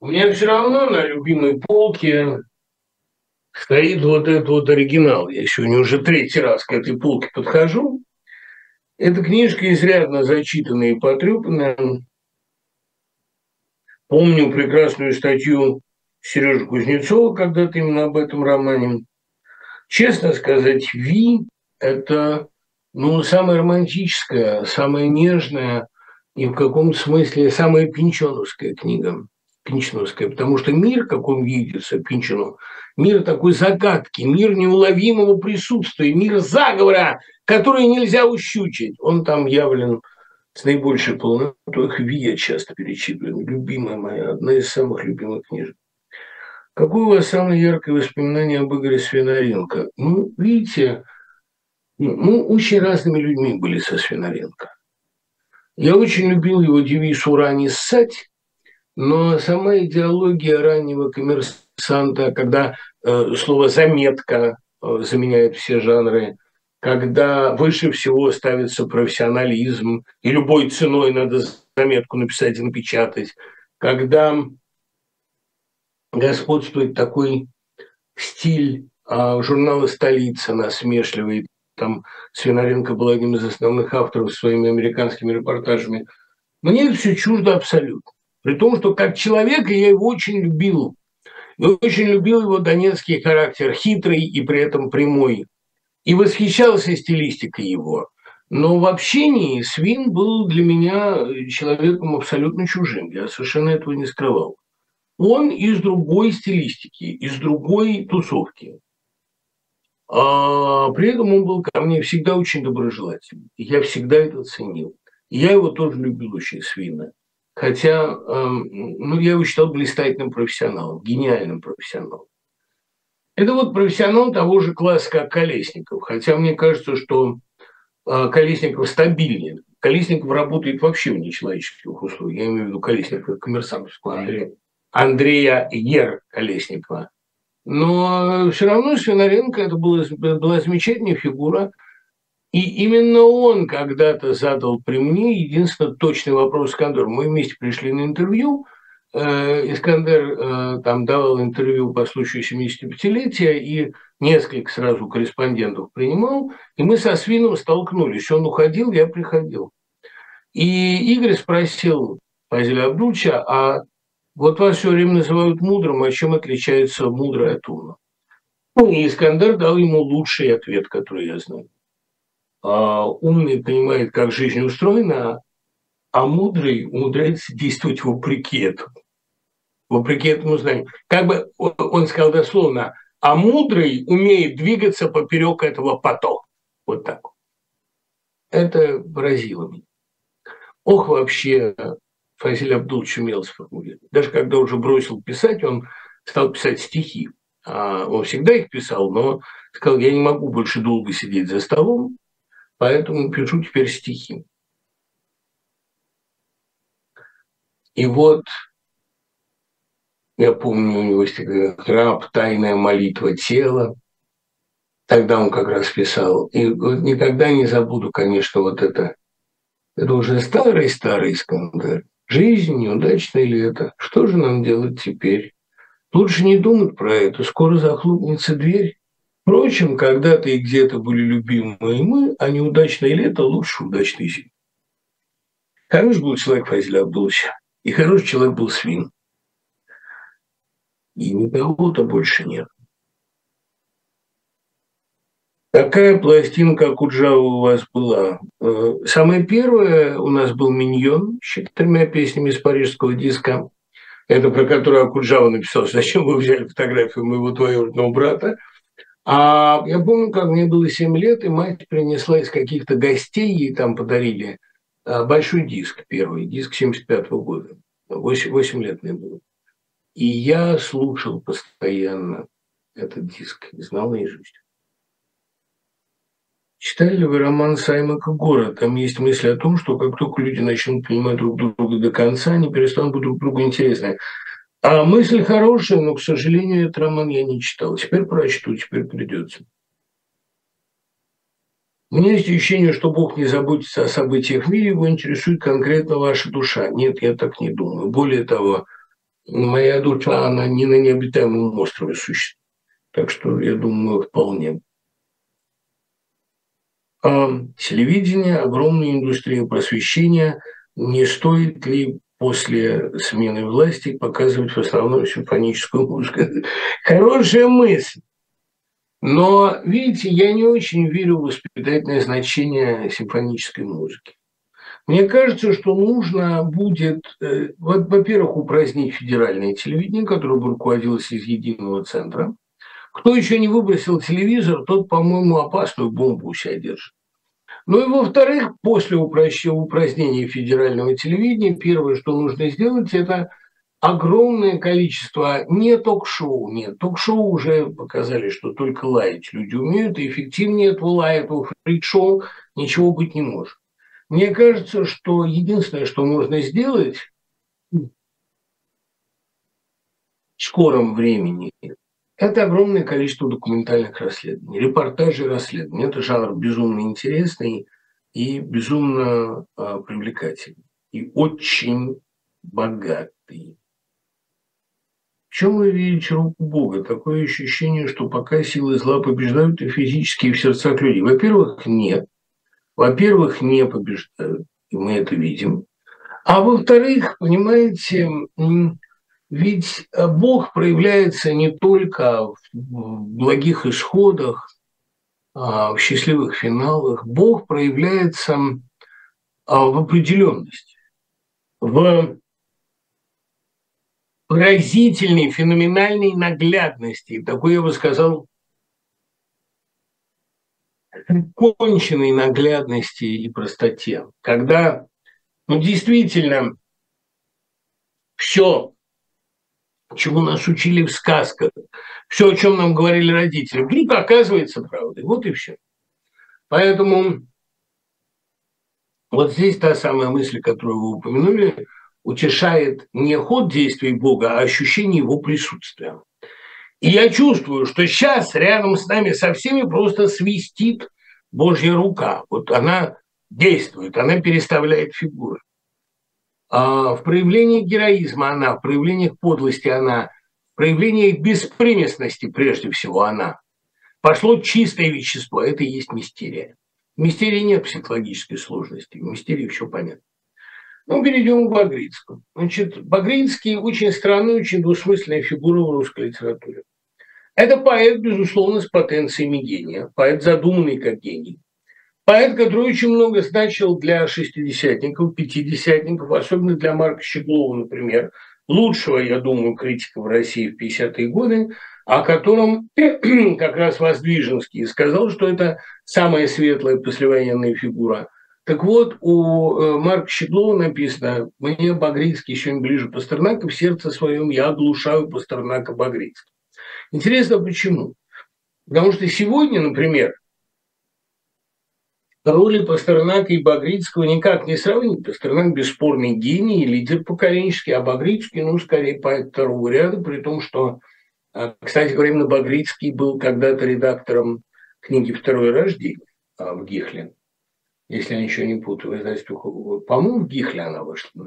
у меня все равно на любимой полке стоит вот этот вот оригинал. Я сегодня уже третий раз к этой полке подхожу. Эта книжка изрядно зачитанная и потрепанная. Помню прекрасную статью Сережи Кузнецова когда-то именно об этом романе. Честно сказать, Ви – это ну, самая романтическая, самая нежная, и в каком смысле самая пинчоновская книга, пинчоновская, потому что мир, как он видится, Пинчину, мир такой загадки, мир неуловимого присутствия, мир заговора, который нельзя ущучить. Он там явлен с наибольшей полнотой. Ви я часто перечитываю. Любимая моя, одна из самых любимых книжек. Какое у вас самое яркое воспоминание об Игоре Свинаренко? Ну, видите, ну, очень разными людьми были со Свинаренко. Я очень любил его девиз «Ура, не ссать», но сама идеология раннего коммерсанта, когда э, слово «заметка» э, заменяет все жанры, когда выше всего ставится профессионализм, и любой ценой надо заметку написать и напечатать, когда господствует такой стиль э, журнала «Столица» насмешливый, там Свинаренко был одним из основных авторов своими американскими репортажами. Мне это все чуждо абсолютно. При том, что как человека я его очень любил. И очень любил его донецкий характер, хитрый и при этом прямой. И восхищался стилистикой его. Но в общении Свин был для меня человеком абсолютно чужим. Я совершенно этого не скрывал. Он из другой стилистики, из другой тусовки. А при этом он был ко мне всегда очень доброжелательный. Я всегда это ценил. я его тоже любил очень свинно. Хотя, эм, ну, я его считал блистательным профессионалом, гениальным профессионалом. Это вот профессионал того же класса, как Колесников. Хотя мне кажется, что э, Колесников стабильнее. Колесников работает вообще в нечеловеческих условиях. Я имею в виду Колесникова, коммерсантовского Андрея. Андрея Ер Колесникова. Но все равно Свинаренко это была, была замечательная фигура. И именно он когда-то задал при мне единственный точный вопрос Искандеру. Мы вместе пришли на интервью. Э, Искандер э, там давал интервью по случаю 75-летия и несколько сразу корреспондентов принимал. И мы со Свином столкнулись. Он уходил, я приходил. И Игорь спросил Фазиля Абдулча, а вот вас все время называют мудрым, а чем отличается мудрый от умного? Ну, и Искандер дал ему лучший ответ, который я знаю. А умный понимает, как жизнь устроена, а мудрый умудряется действовать вопреки этому. Вопреки этому знанию. Как бы он сказал дословно, а мудрый умеет двигаться поперек этого потока. Вот так. Это поразило меня. Ох, вообще, Фазиль Абдулович умел сформулировать. Даже когда уже бросил писать, он стал писать стихи. А он всегда их писал, но сказал, я не могу больше долго сидеть за столом, поэтому пишу теперь стихи. И вот я помню, у него есть храп, тайная молитва тела. Тогда он как раз писал. И вот никогда не забуду, конечно, вот это. Это уже старый-старый Искандер. Жизнь неудачная ли это? Что же нам делать теперь? Лучше не думать про это. Скоро захлопнется дверь. Впрочем, когда-то и где-то были любимые мы, а неудачное лето лучше удачной зимы. Хороший был человек Фазиль Абдулович. И хороший человек был свин. И никого-то больше нет. Какая пластинка Куджава у вас была? Э, самая первая у нас был «Миньон» с четырьмя песнями из парижского диска. Это про которую Акуджава написал, зачем вы взяли фотографию моего двоюродного брата. А я помню, как мне было 7 лет, и мать принесла из каких-то гостей, ей там подарили э, большой диск, первый диск 75 -го года. 8, 8 лет мне было. И я слушал постоянно этот диск, знал наизусть. Читали ли вы роман Саймака Гора? Там есть мысли о том, что как только люди начнут понимать друг друга до конца, они перестанут быть друг другу интересны. А мысль хорошая, но, к сожалению, этот роман я не читал. Теперь прочту, теперь придется. У меня есть ощущение, что Бог не заботится о событиях в мире, его интересует конкретно ваша душа. Нет, я так не думаю. Более того, моя душа, она не на необитаемом острове существует. Так что, я думаю, вполне. А телевидение, огромная индустрия просвещения, не стоит ли после смены власти показывать в основном симфоническую музыку? Хорошая мысль. Но, видите, я не очень верю в воспитательное значение симфонической музыки. Мне кажется, что нужно будет, э, во-первых, упразднить федеральное телевидение, которое бы руководилось из единого центра – кто еще не выбросил телевизор, тот, по-моему, опасную бомбу у себя держит. Ну и во-вторых, после упразднения федерального телевидения, первое, что нужно сделать, это огромное количество не ток-шоу, нет, ток-шоу уже показали, что только лаять люди умеют, и эффективнее этого лая, этого фрик-шоу ничего быть не может. Мне кажется, что единственное, что можно сделать в скором времени, это огромное количество документальных расследований, репортажей расследований. Это жанр безумно интересный и безумно э, привлекательный. И очень богатый. В чем вы видите руку Бога? Такое ощущение, что пока силы зла побеждают и физически, и в сердцах людей. Во-первых, нет. Во-первых, не побеждают, и мы это видим. А во-вторых, понимаете, ведь э, Бог проявляется не только в благих исходах, а, в счастливых финалах. Бог проявляется а, в определенности, в поразительной, феноменальной наглядности, такой, я бы сказал, конченной наглядности и простоте, когда ну, действительно все чему нас учили в сказках, все, о чем нам говорили родители, вдруг оказывается правдой. Вот и все. Поэтому вот здесь та самая мысль, которую вы упомянули, утешает не ход действий Бога, а ощущение его присутствия. И я чувствую, что сейчас рядом с нами со всеми просто свистит Божья рука. Вот она действует, она переставляет фигуры. А, в проявлении героизма она, в проявлениях подлости она, в проявлениях беспримесности прежде всего она. Пошло чистое вещество, это и есть мистерия. В мистерии нет психологической сложности, в мистерии все понятно. Ну, перейдем к Багрицкому. Значит, Багрицкий очень странная, очень двусмысленная фигура в русской литературе. Это поэт, безусловно, с потенциями гения, поэт, задуманный как гений. Поэт, который очень много значил для шестидесятников, пятидесятников, особенно для Марка Щеглова, например, лучшего, я думаю, критика в России в 50-е годы, о котором как раз Воздвиженский сказал, что это самая светлая послевоенная фигура. Так вот, у э, Марка Щеглова написано «Мне Багрицкий еще не ближе Пастернака, в сердце своем я оглушаю Пастернака Багрицкий». Интересно, почему? Потому что сегодня, например, роли Пастернака и Багрицкого никак не сравнить. Пастернак – бесспорный гений, лидер поколенческий, а Багрицкий, ну, скорее, поэт второго ряда, при том, что, а, кстати говоря, именно Багрицкий был когда-то редактором книги «Второе рождение» а, в Гихле, если я ничего не путаю, издательство По-моему, в Гихле она вышла.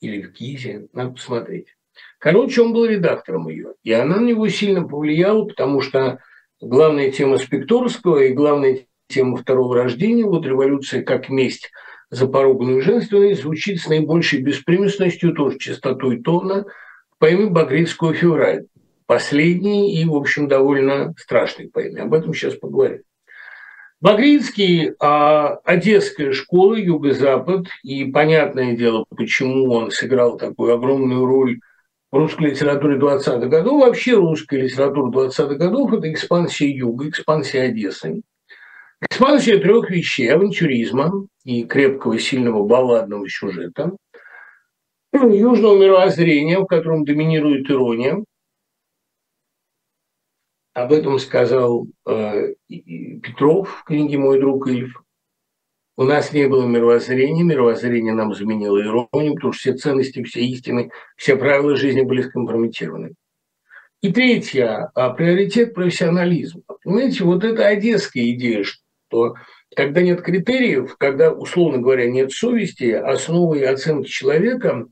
Или в Гизе, надо посмотреть. Короче, он был редактором ее, и она на него сильно повлияла, потому что главная тема Спекторского и главная тему второго рождения, вот революция как месть за поруганную женственность звучит с наибольшей беспримесностью, тоже частотой тона, в поэме Багрицкого «Февраль». Последний и, в общем, довольно страшный поэме. Об этом сейчас поговорим. Багрицкий а, Одесская школа, Юго-Запад, и понятное дело, почему он сыграл такую огромную роль в русской литературе 20-х годов. Вообще русская литература 20-х годов – это экспансия Юга, экспансия Одессы. Экспансия трех вещей – авантюризма и крепкого, сильного балладного сюжета, южного мировоззрения, в котором доминирует ирония. Об этом сказал э, Петров в книге «Мой друг Ильф». У нас не было мировоззрения, мировоззрение нам заменило иронию, потому что все ценности, все истины, все правила жизни были скомпрометированы. И третье, а, приоритет профессионализма. Понимаете, вот эта одесская идея, что что когда нет критериев, когда, условно говоря, нет совести, основой оценки человека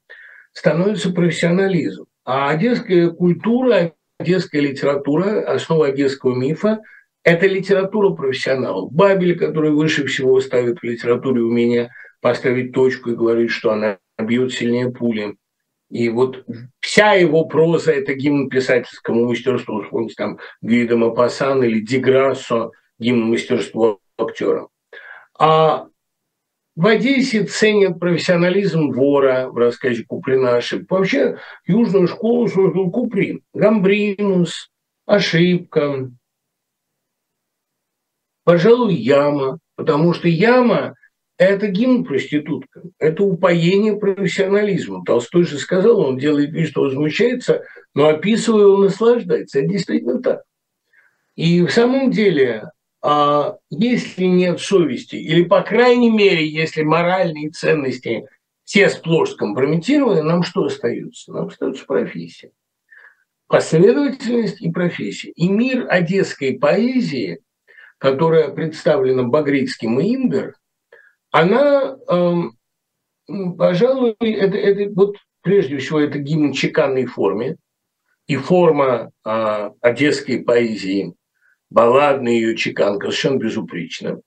становится профессионализм. А одесская культура, одесская литература, основа одесского мифа – это литература профессионалов. Бабель, который выше всего ставит в литературе умение поставить точку и говорит, что она бьет сильнее пули. И вот вся его проза – это гимн писательскому мастерству. Вспомните там Гвида Мапасан или Деграссо, гимн мастерству актером. А в Одессе ценят профессионализм вора в рассказе Куприна ошибка. Вообще южную школу создал Куприн. Гамбринус, ошибка, пожалуй, яма, потому что яма – это гимн проститутка, это упоение профессионализмом. Толстой же сказал, он делает вид, что возмущается, но описывая, он наслаждается. Это действительно так. И в самом деле если нет совести, или, по крайней мере, если моральные ценности все сплошь скомпрометированы, нам что остается? Нам остается профессия. Последовательность и профессия. И мир одесской поэзии, которая представлена Багрицким и Имбер, она, эм, пожалуй, это, это вот прежде всего это гимн чеканной форме, и форма э, одесской поэзии балладная ее чеканка, совершенно безупречно.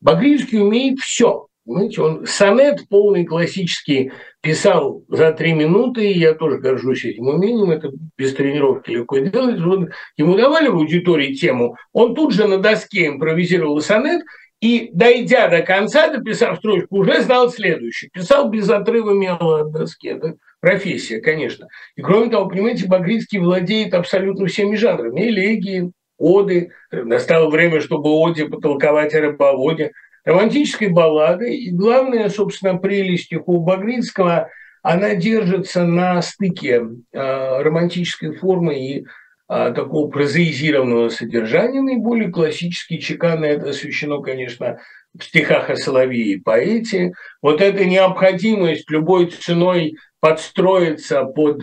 Багрицкий умеет все. Знаете, он сонет полный классический писал за три минуты, и я тоже горжусь этим умением, это без тренировки легко делать. Вот ему давали в аудитории тему, он тут же на доске импровизировал сонет, и, дойдя до конца, дописав строчку, уже знал следующий. Писал без отрыва мела от доски. Это профессия, конечно. И кроме того, понимаете, Багрицкий владеет абсолютно всеми жанрами. Элегии, оды, настало время, чтобы оде потолковать о рыбоводе, романтической баллады. И главное, собственно, прелесть у Багрицкого, она держится на стыке э, романтической формы и э, такого прозаизированного содержания. Наиболее классический чеканно это освещено, конечно, в стихах о Соловье и поэте. Вот эта необходимость любой ценой подстроиться под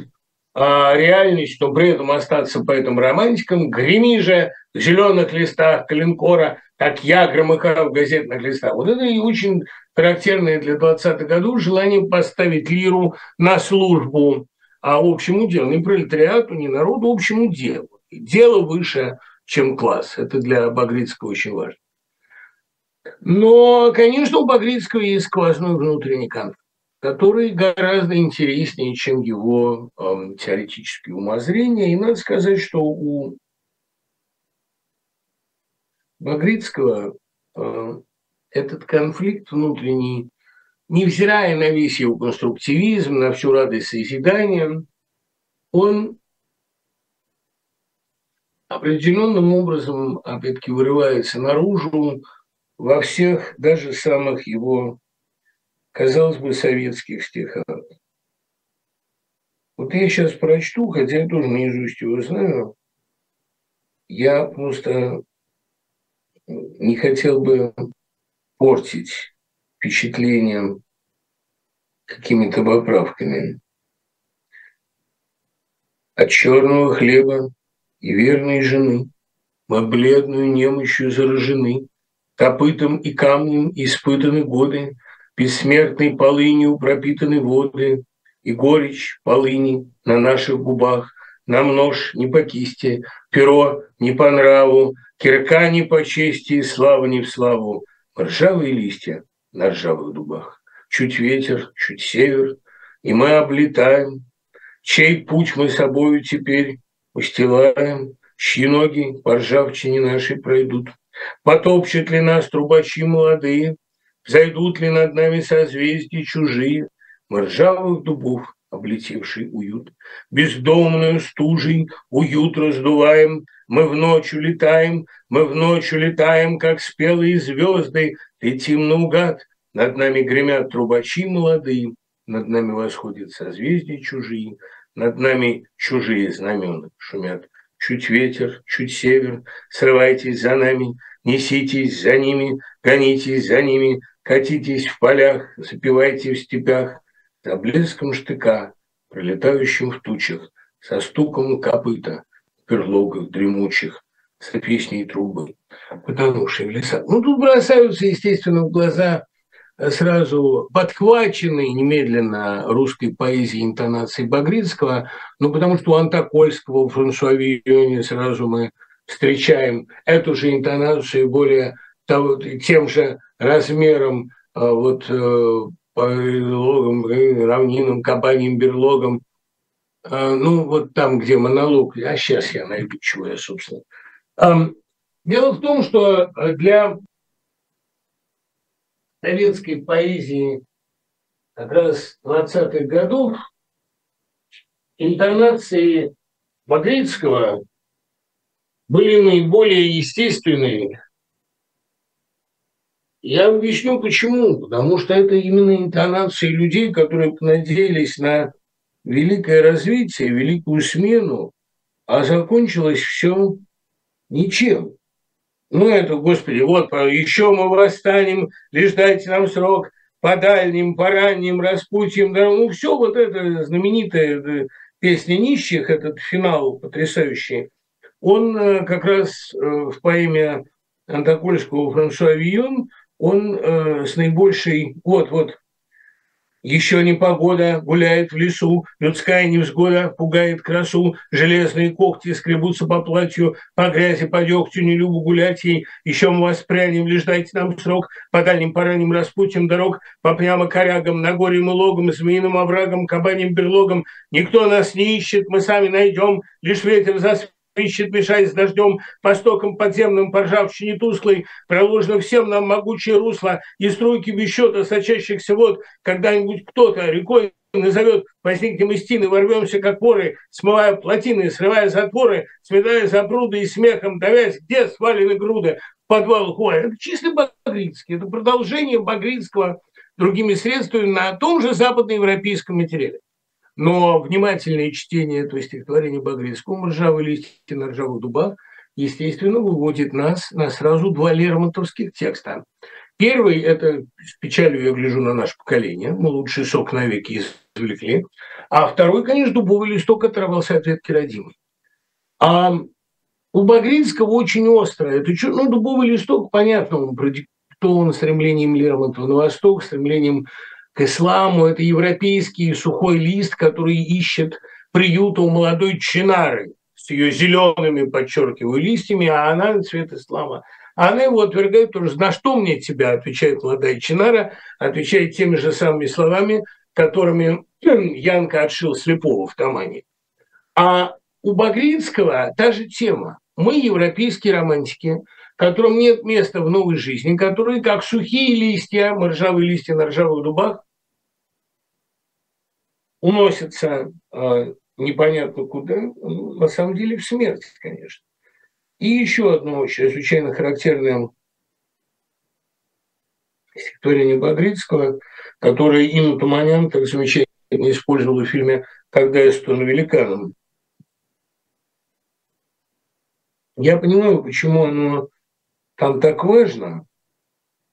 реальность, но при этом остаться поэтом-романтиком, греми же в зеленых листах калинкора, как я громыхал в газетных листах. Вот это и очень характерное для 20-х годов желание поставить лиру на службу а общему делу, не пролетариату, не народу, общему делу. Дело выше, чем класс. Это для Багрицкого очень важно. Но, конечно, у Багрицкого есть сквозной внутренний конфликт который гораздо интереснее, чем его э, теоретические умозрения. И надо сказать, что у Багрицкого э, этот конфликт внутренний, невзирая на весь его конструктивизм, на всю радость созидания, он определенным образом, опять-таки, вырывается наружу во всех, даже самых его казалось бы, советских стихах. Вот я сейчас прочту, хотя я тоже наизусть его знаю, я просто не хотел бы портить впечатление какими-то поправками. От черного хлеба и верной жены мы бледную немощью заражены, копытом и камнем испытаны годы, бессмертной полынью пропитаны воды, и горечь полыни на наших губах, нам нож не по кисти, перо не по нраву, кирка не по чести, слава не в славу, ржавые листья на ржавых дубах. Чуть ветер, чуть север, и мы облетаем, чей путь мы собою теперь устилаем, чьи ноги по ржавчине нашей пройдут. Потопчут ли нас трубачи молодые, зайдут ли над нами созвездия чужие, мы ржавых дубов облетевший уют. Бездомную стужей уют раздуваем, мы в ночь улетаем, мы в ночь улетаем, как спелые звезды, летим наугад, над нами гремят трубачи молодые, над нами восходят созвездия чужие, над нами чужие знамена шумят. Чуть ветер, чуть север, срывайтесь за нами, неситесь за ними, гонитесь за ними, катитесь в полях, запивайте в степях, за блеском штыка, пролетающим в тучах, со стуком копыта, в перлогах дремучих, с песней трубы, потонувшие в лесах. Ну, тут бросаются, естественно, в глаза сразу подхваченные немедленно русской поэзией интонации Багрицкого, ну, потому что у Антокольского, у Франсуа Вильоне сразу мы встречаем эту же интонацию более того, тем же размером а, вот э, по берлогам, равнинам, кабаньим берлогам. Ну, вот там, где монолог, а сейчас я найду, чего я, собственно. Дело в том, что для советской поэзии как раз 20-х годов интонации Багрицкого были наиболее естественными, я объясню почему. Потому что это именно интонации людей, которые надеялись на великое развитие, великую смену, а закончилось все ничем. Ну, это, господи, вот, еще мы восстанем, лишь дайте нам срок, по дальним, по ранним распутьям, да, ну, все вот это знаменитая э, песня нищих, этот финал потрясающий, он э, как раз э, в поэме Антокольского Франсуа Вион он э, с наибольшей... Вот, вот, еще не погода, гуляет в лесу, людская невзгода пугает красу, железные когти скребутся по платью, по грязи, по дегтю, не любу гулять ей, еще мы воспрянем, лишь дайте нам срок, по дальним поранним распутьям дорог, по прямо корягам, на горе и логам, змеиным оврагам, кабаним берлогам, никто нас не ищет, мы сами найдем, лишь ветер засп ищет, мешаясь дождем, по стокам подземным, по ржавчине тусклой, проложено всем нам могучее русло и струйки без счета сочащихся вод, когда-нибудь кто-то рекой назовет, возникнем из тины, ворвемся, как поры, смывая плотины, срывая затворы, сметая запруды и смехом давясь, где свалены груды, в подвалах ой, Это чисто Багринский, это продолжение Багринского другими средствами на том же западноевропейском материале. Но внимательное чтение этого стихотворения Багрицкого «Ржавые листья на ржавых дубах» естественно, выводит нас на сразу два лермонтовских текста. Первый – это с печалью я гляжу на наше поколение, мы лучший сок навеки извлекли. А второй, конечно, дубовый листок оторвался от ветки родимой. А у Багринского очень остро. Это, ну, дубовый листок, понятно, он продиктован стремлением Лермонтова на восток, стремлением к исламу. Это европейский сухой лист, который ищет приюта у молодой чинары с ее зелеными, подчеркиваю, листьями, а она цвет ислама. А она его отвергает тоже. На что мне тебя, отвечает молодая чинара, отвечает теми же самыми словами, которыми Янка отшил слепого в Тамане. А у Багринского та же тема. Мы, европейские романтики, которым нет места в новой жизни, которые, как сухие листья, ржавые листья на ржавых дубах, уносятся э, непонятно куда, на самом деле в смерть, конечно. И еще одно чрезвычайно характерное стихотворение Багрицкого, которое Инна Туманян так замечательно использовала в фильме «Когда я стану великаном». Я понимаю, почему оно там так важно,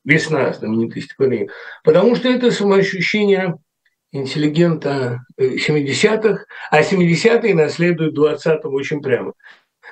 весна знаменитость Кореи, потому что это самоощущение интеллигента 70-х, э, а 70-е наследуют 20-м очень прямо.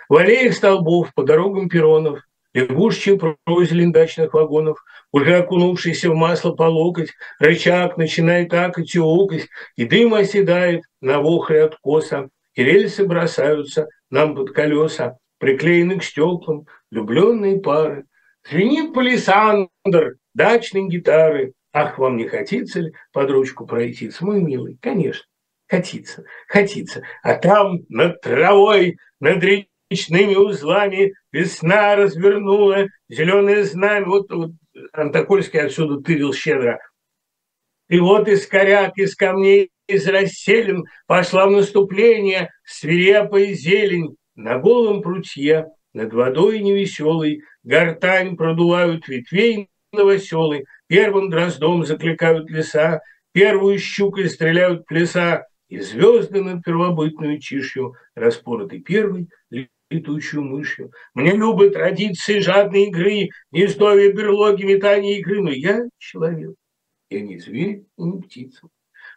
В аллеях столбов, по дорогам перронов, лягушечья прозелень дачных вагонов, уже окунувшийся в масло по локоть, рычаг начинает так и тюкать, и дым оседает на вохре откоса, и рельсы бросаются нам под колеса, приклеены к стеклам влюбленные пары. Звенит палисандр дачной гитары. Ах, вам не хотится ли под ручку пройти, мой милый? Конечно, хотится, хотится. А там над травой, над речными узлами весна развернула зеленое знамя. Вот, вот Антокольский отсюда тырил щедро. И вот из коряк, из камней, из расселен пошла в наступление свирепая зелень на голом прутье, над водой невеселой, гортань продувают ветвей новоселы, первым дроздом закликают леса, первую щукой стреляют плеса, и звезды над первобытную чишью распороты первой летучую мышью. Мне любы традиции жадной игры, гнездовья, берлоги, метания игры, но я человек. Я не зверь и не птица.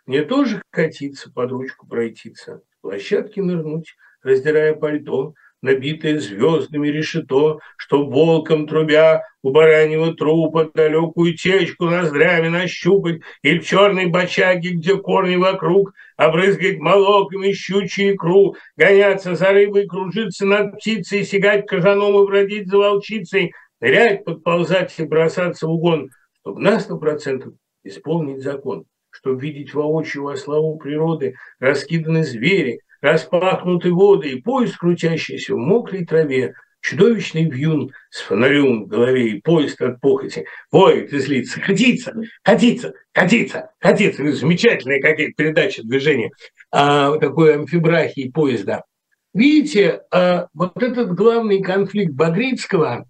Мне тоже катиться, под ручку пройтиться, в площадке нырнуть, раздирая пальто, набитое звездами решето, что волком трубя у бараньего трупа далекую течку ноздрями нащупать, или в черной бочаге, где корни вокруг, обрызгать молоком и щучью икру, гоняться за рыбой, кружиться над птицей, сигать кожаном и бродить за волчицей, нырять, подползать и бросаться в угон, чтобы на сто процентов исполнить закон, чтобы видеть воочию во славу природы раскиданы звери, распахнуты воды и поезд, крутящийся в мокрой траве, чудовищный вьюн с фонарем в голове и поезд от похоти, воет и злится, катится, катится, катится, катится. Замечательная какая-то передача движения а, такой амфибрахии поезда. Видите, а, вот этот главный конфликт Багрицкого,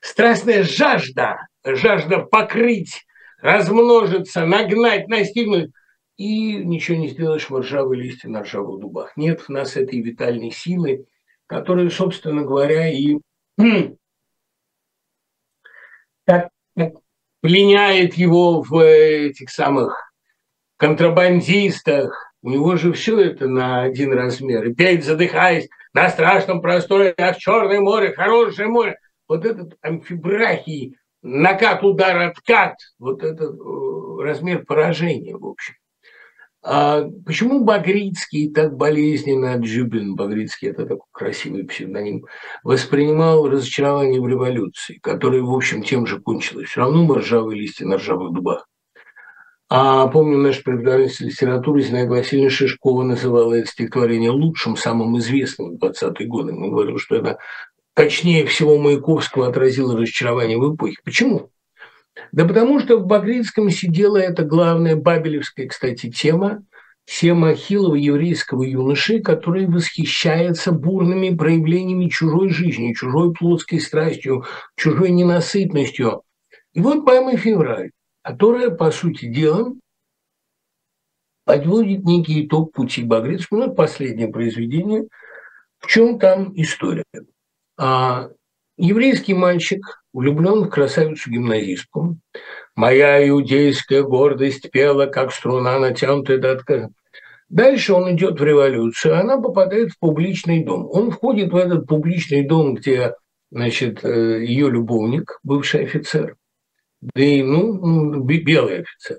страстная жажда, жажда покрыть, размножиться, нагнать, настигнуть – и ничего не сделаешь в ржавые листья на ржавых дубах. Нет в нас этой витальной силы, которая, собственно говоря, и так, так пленяет его в этих самых контрабандистах. У него же все это на один размер. И петь, задыхаясь, на страшном просторе, ах, Черное море, хорошее море. Вот этот амфибрахий, накат, удар, откат, вот этот э, размер поражения, в общем. А почему Багрицкий так болезненно, Джубин Багрицкий, это такой красивый псевдоним, воспринимал разочарование в революции, которая, в общем, тем же кончилась. Все равно мы ржавые листья на ржавых дубах. А помню, наш преподаватель литературы Зинаида Васильевна Шишкова называла это стихотворение лучшим, самым известным в 20-е годы. Мы говорили, что это точнее всего Маяковского отразило разочарование в эпохе. Почему? Да потому что в Багрицком сидела эта главная бабелевская, кстати, тема, тема Ахиллова еврейского юноши, который восхищается бурными проявлениями чужой жизни, чужой плотской страстью, чужой ненасытностью. И вот «Мама февраль», которая, по сути дела, подводит некий итог пути Багрицкого. Ну, последнее произведение. В чем там история? А, еврейский мальчик влюблен в красавицу-гимназистку. Моя иудейская гордость пела, как струна, натянутая до отказа. Дальше он идет в революцию, она попадает в публичный дом. Он входит в этот публичный дом, где значит, э, ее любовник, бывший офицер, да и, ну, белый офицер.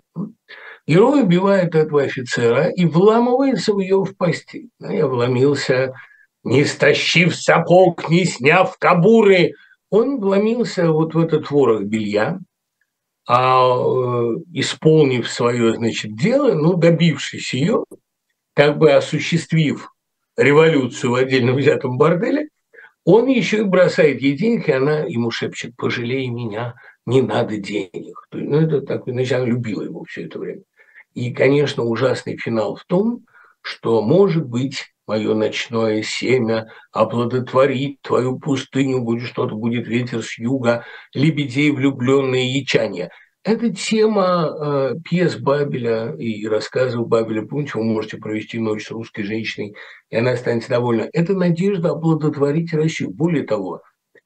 Герой убивает этого офицера и вламывается в ее в постель. Я вломился, не стащив сапог, не сняв кабуры, он вломился вот в этот ворох белья, а э, исполнив свое, значит, дело, ну, добившись ее, как бы осуществив революцию в отдельно взятом борделе, он еще и бросает ей денег, и она ему шепчет, пожалей меня, не надо денег. Ну, это так, значит, она любила его все это время. И, конечно, ужасный финал в том, что, может быть, мое ночное семя оплодотворит твою пустыню, будет что-то, будет ветер с юга, лебедей влюбленные ячания. Это тема э, пьес Бабеля и рассказов Бабеля. Помните, вы можете провести ночь с русской женщиной, и она останется довольна. Это надежда оплодотворить Россию. Более того,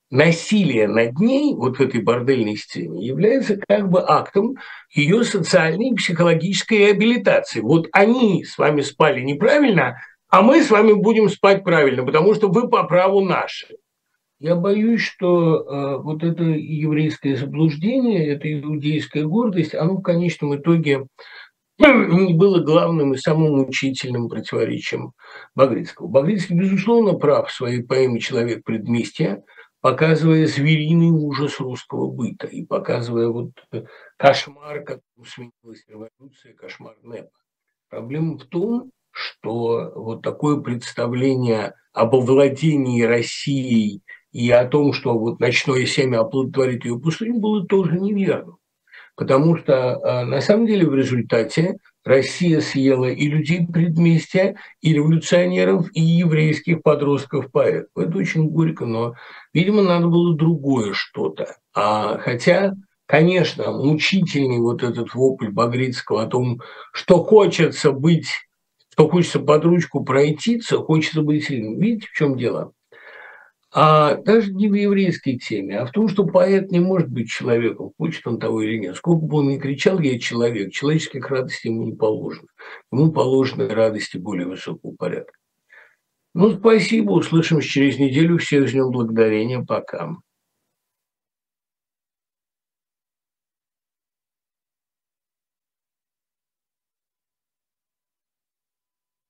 насилие над ней, вот в этой бордельной сцене, является как бы актом ее социальной и психологической реабилитации. Вот они с вами спали неправильно, а мы с вами будем спать правильно, потому что вы по праву наши. Я боюсь, что э, вот это еврейское заблуждение, эта иудейская гордость, оно в конечном итоге было главным и самым мучительным противоречием Багрицкого. Багрицкий, безусловно, прав в своей поэме «Человек предместья», показывая звериный ужас русского быта и показывая вот кошмар, как сменилась революция, кошмар НЭПа. Проблема в том, что вот такое представление об овладении Россией и о том, что вот ночное семя оплодотворит ее пустыню, было тоже неверно. Потому что а, на самом деле в результате Россия съела и людей предместья, и революционеров, и еврейских подростков-поэтов. Это очень горько, но, видимо, надо было другое что-то. А, хотя, конечно, мучительный вот этот вопль Багрицкого о том, что хочется быть, что хочется под ручку пройтиться, хочется быть сильным. Видите, в чем дело? а даже не в еврейской теме, а в том, что поэт не может быть человеком, хочет он того или нет. Сколько бы он ни кричал, я человек, человеческих радостей ему не положено. Ему положены радости более высокого порядка. Ну, спасибо, услышимся через неделю. Всех с днем благодарения. Пока.